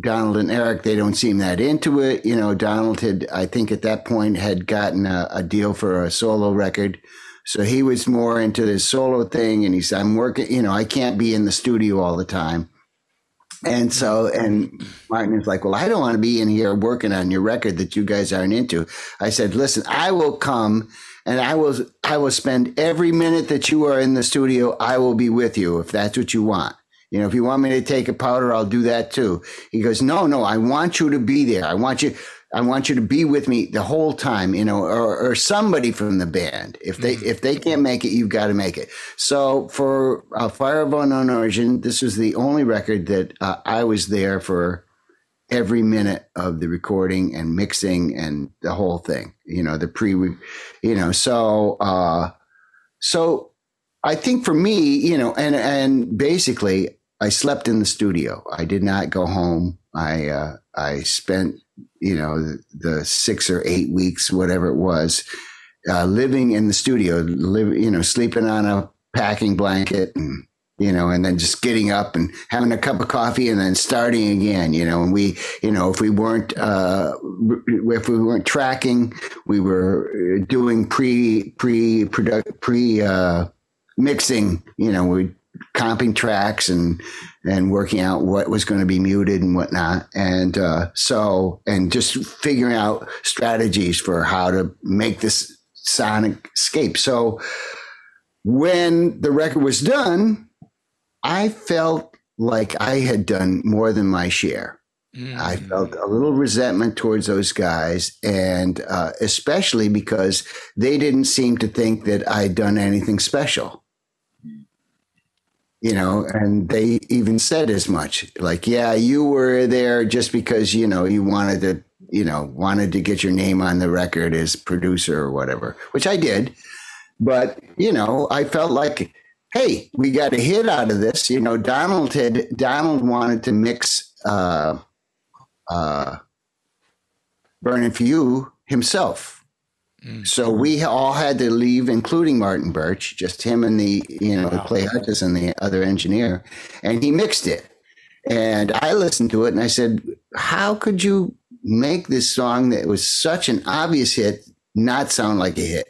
Donald and Eric, they don't seem that into it. You know, Donald had, I think at that point, had gotten a, a deal for a solo record. So he was more into this solo thing. And he said, I'm working, you know, I can't be in the studio all the time. And so, and Martin is like, well, I don't want to be in here working on your record that you guys aren't into. I said, listen, I will come and I will, I will spend every minute that you are in the studio. I will be with you if that's what you want. You know, if you want me to take a powder, I'll do that too. He goes, no, no, I want you to be there. I want you, I want you to be with me the whole time, you know, or, or somebody from the band. If they, if they can't make it, you've got to make it. So for uh, Fire of Unknown Origin, this was the only record that uh, I was there for every minute of the recording and mixing and the whole thing, you know, the pre, you know, so, uh, so I think for me, you know, and, and basically I slept in the studio. I did not go home. I, uh, I spent, you know, the, the six or eight weeks, whatever it was, uh, living in the studio, live, you know, sleeping on a packing blanket and, you know, and then just getting up and having a cup of coffee and then starting again, you know, and we, you know, if we weren't, uh, if we weren't tracking, we were doing pre, pre, product, pre, uh, mixing, you know, we comping tracks and, and working out what was going to be muted and whatnot. And, uh, so, and just figuring out strategies for how to make this sonic scape. So when the record was done, I felt like I had done more than my share. Mm. I felt a little resentment towards those guys, and uh, especially because they didn't seem to think that I'd done anything special. You know, and they even said as much. Like, yeah, you were there just because you know you wanted to, you know, wanted to get your name on the record as producer or whatever, which I did. But you know, I felt like hey, we got a hit out of this. You know, Donald had Donald wanted to mix uh, uh, Burning for You himself. Mm. So we all had to leave, including Martin Birch, just him and the, you know, wow. the play artist and the other engineer. And he mixed it. And I listened to it and I said, How could you make this song that was such an obvious hit not sound like a hit?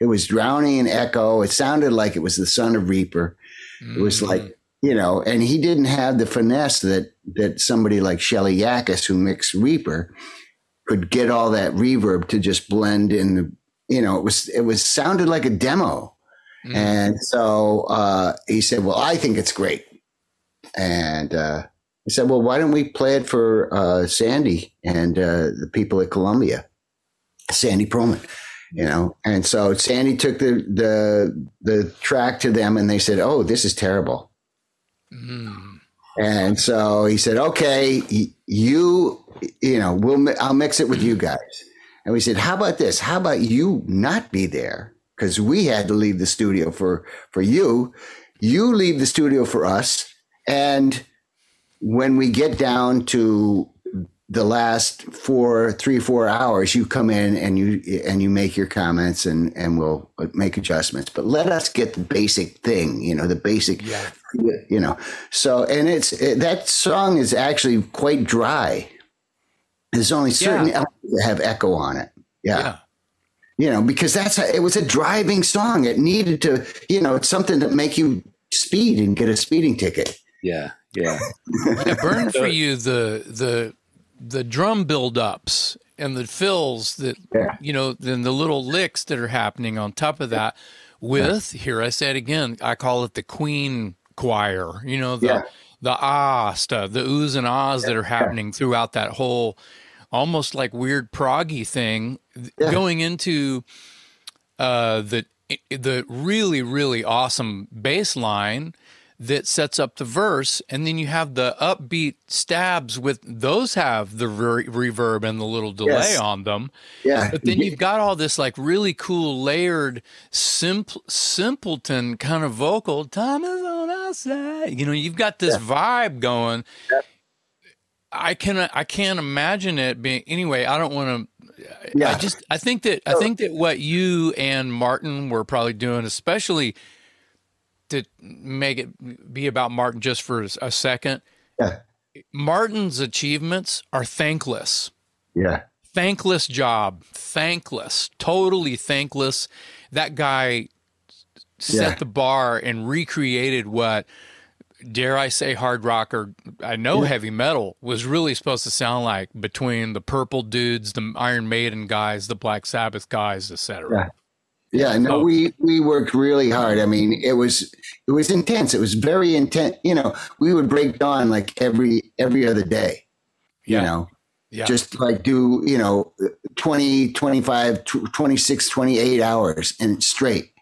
It was drowning in echo. It sounded like it was the son of Reaper. Mm. It was like, you know, and he didn't have the finesse that that somebody like Shelly Yakus, who mixed Reaper, could get all that reverb to just blend in. You know, it was it was sounded like a demo, mm. and so uh, he said, "Well, I think it's great," and uh, he said, "Well, why don't we play it for uh, Sandy and uh, the people at Columbia, Sandy Pearlman?" You know, and so Sandy took the the the track to them, and they said, "Oh, this is terrible." Mm. And so he said, "Okay, you, you know, we'll I'll mix it with you guys." And we said, "How about this? How about you not be there because we had to leave the studio for for you. You leave the studio for us, and when we get down to the last four, three, four hours, you come in and you and you make your comments and and we'll make adjustments. But let us get the basic thing, you know, the basic, yeah. you know. So and it's it, that song is actually quite dry. There's only certain yeah. elements that have echo on it. Yeah. yeah. You know, because that's a, it was a driving song. It needed to, you know, it's something that make you speed and get a speeding ticket. Yeah. Yeah. yeah burn for you the the the drum buildups and the fills that yeah. you know, then the little licks that are happening on top of that. With yeah. here, I said again, I call it the Queen choir. You know the yeah. the ah stuff, the oohs and ahs that are happening throughout that whole, almost like weird proggy thing, going into uh, the the really really awesome bass line that sets up the verse and then you have the upbeat stabs with those have the re- reverb and the little delay yes. on them yeah but then you've got all this like really cool layered simple simpleton kind of vocal time is on our side you know you've got this yeah. vibe going yeah. i can i can't imagine it being anyway i don't want to yeah. I just I think that I think that what you and Martin were probably doing, especially to make it be about Martin just for a second. Yeah. Martin's achievements are thankless. Yeah. Thankless job. Thankless. Totally thankless. That guy set yeah. the bar and recreated what dare I say hard rock or I know yeah. heavy metal was really supposed to sound like between the purple dudes, the Iron Maiden guys, the Black Sabbath guys, etc. Yeah. Yeah, no, oh. we we worked really hard. I mean, it was it was intense. It was very intense. You know, we would break dawn like every every other day. You know, yeah. just like do, you know, 20, 25, 26, 28 hours and straight.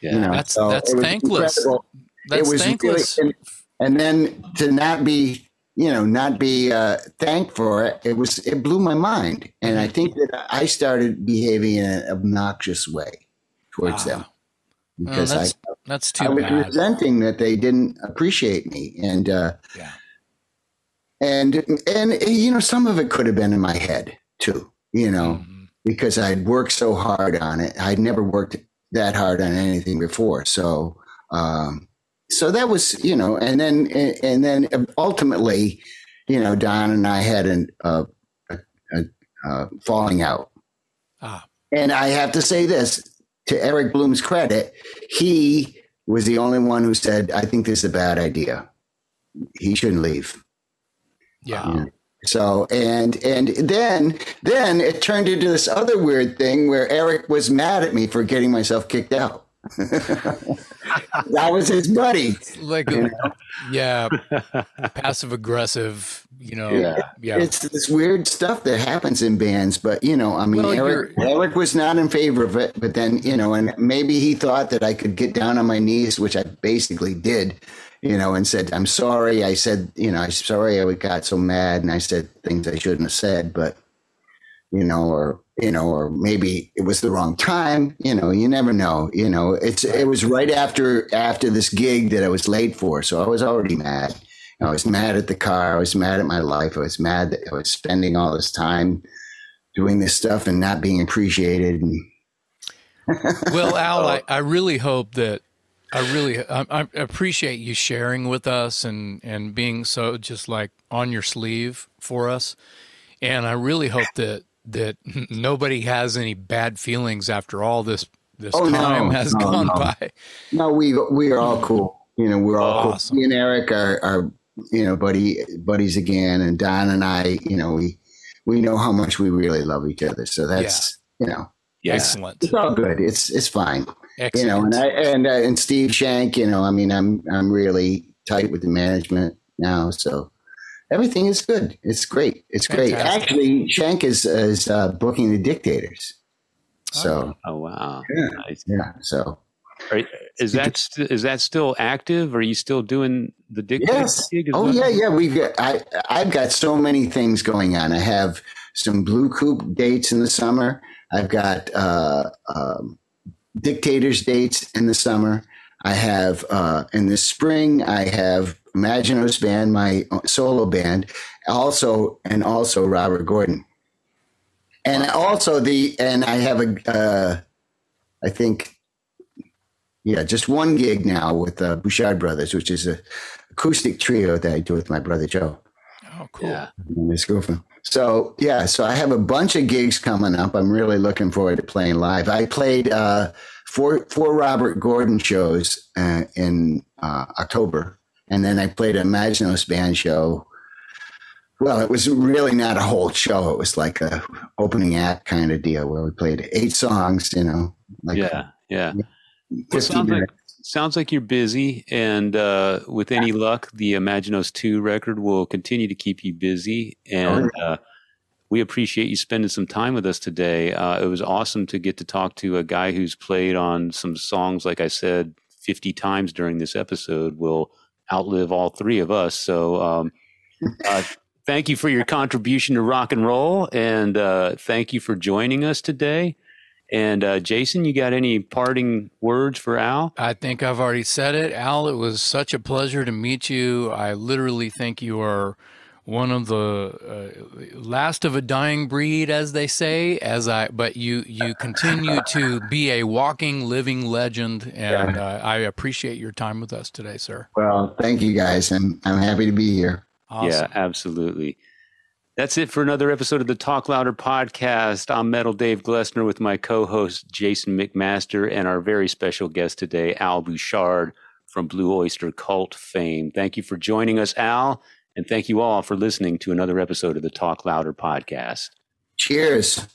Yeah. You know? That's so that's thankless. Incredible. That's it was thankless. Really, and, and, then to not be, you know, not be uh, thanked for it, it was it blew my mind. And I think that I started behaving in an obnoxious way towards them because that's, I that's too I was bad. resenting that they didn't appreciate me and uh, yeah and and you know some of it could have been in my head too you know mm-hmm. because I'd worked so hard on it I'd never worked that hard on anything before so um, so that was you know and then and then ultimately you know Don and I had an uh, a, a, a falling out ah. and I have to say this to Eric Bloom's credit, he was the only one who said, I think this is a bad idea. He shouldn't leave. Yeah. Um, so and and then then it turned into this other weird thing where Eric was mad at me for getting myself kicked out. that was his buddy. Like, yeah, passive aggressive. You know, yeah. yeah. It's this weird stuff that happens in bands, but you know, I mean, well, Eric, Eric was not in favor of it, but then you know, and maybe he thought that I could get down on my knees, which I basically did. You know, and said, "I'm sorry." I said, "You know, I'm sorry I got so mad, and I said things I shouldn't have said." But you know, or you know, or maybe it was the wrong time. You know, you never know. You know, it's it was right after after this gig that I was late for, so I was already mad. I was mad at the car. I was mad at my life. I was mad that I was spending all this time doing this stuff and not being appreciated. And well, Al, I, I really hope that I really I, I, appreciate you sharing with us and and being so just like on your sleeve for us. And I really hope that that nobody has any bad feelings after all this this oh, time no, has no, gone no. by. No, we we are all cool. You know, we're all awesome. cool. Me and Eric are, are you know buddy buddies again, and Don and I, you know, we we know how much we really love each other. So that's yeah. you know, yeah, excellent. It's all good. It's it's fine. Excellent. You know, and I and uh, and Steve Schenck, you know, I mean, I'm I'm really tight with the management now, so everything is good. It's great. It's Fantastic. great. Actually, Schenck is is uh, booking the Dictators. So, oh, oh wow, yeah, nice. yeah. So, Are, is that st- is that still active? Are you still doing the Dictators? Yes. Oh well? yeah, yeah. We've got I I've got so many things going on. I have some Blue Coupe dates in the summer. I've got uh, um, Dictators dates in the summer. I have uh, in the spring. I have Imaginos band, my solo band, also and also Robert Gordon, and also the and I have a uh, I think yeah just one gig now with the uh, Bouchard Brothers, which is a acoustic trio that I do with my brother Joe. Oh, cool! Yeah, his girlfriend. So yeah, so I have a bunch of gigs coming up. I'm really looking forward to playing live. I played uh, four four Robert Gordon shows uh, in uh, October, and then I played a Imaginos band show. Well, it was really not a whole show. It was like a opening act kind of deal where we played eight songs. You know, like yeah, yeah. Well, sounds like sounds like you're busy, and uh, with any luck, the Imaginos Two record will continue to keep you busy. And uh, we appreciate you spending some time with us today. Uh, it was awesome to get to talk to a guy who's played on some songs, like I said, 50 times during this episode. Will outlive all three of us. So, um, uh, thank you for your contribution to rock and roll, and uh, thank you for joining us today. And uh, Jason, you got any parting words for Al? I think I've already said it. Al, it was such a pleasure to meet you. I literally think you are one of the uh, last of a dying breed, as they say. As I, but you you continue to be a walking, living legend, and uh, I appreciate your time with us today, sir. Well, thank you guys, and I'm happy to be here. Awesome. Yeah, absolutely. That's it for another episode of the Talk Louder podcast. I'm Metal Dave Glessner with my co host Jason McMaster and our very special guest today, Al Bouchard from Blue Oyster Cult fame. Thank you for joining us, Al, and thank you all for listening to another episode of the Talk Louder podcast. Cheers.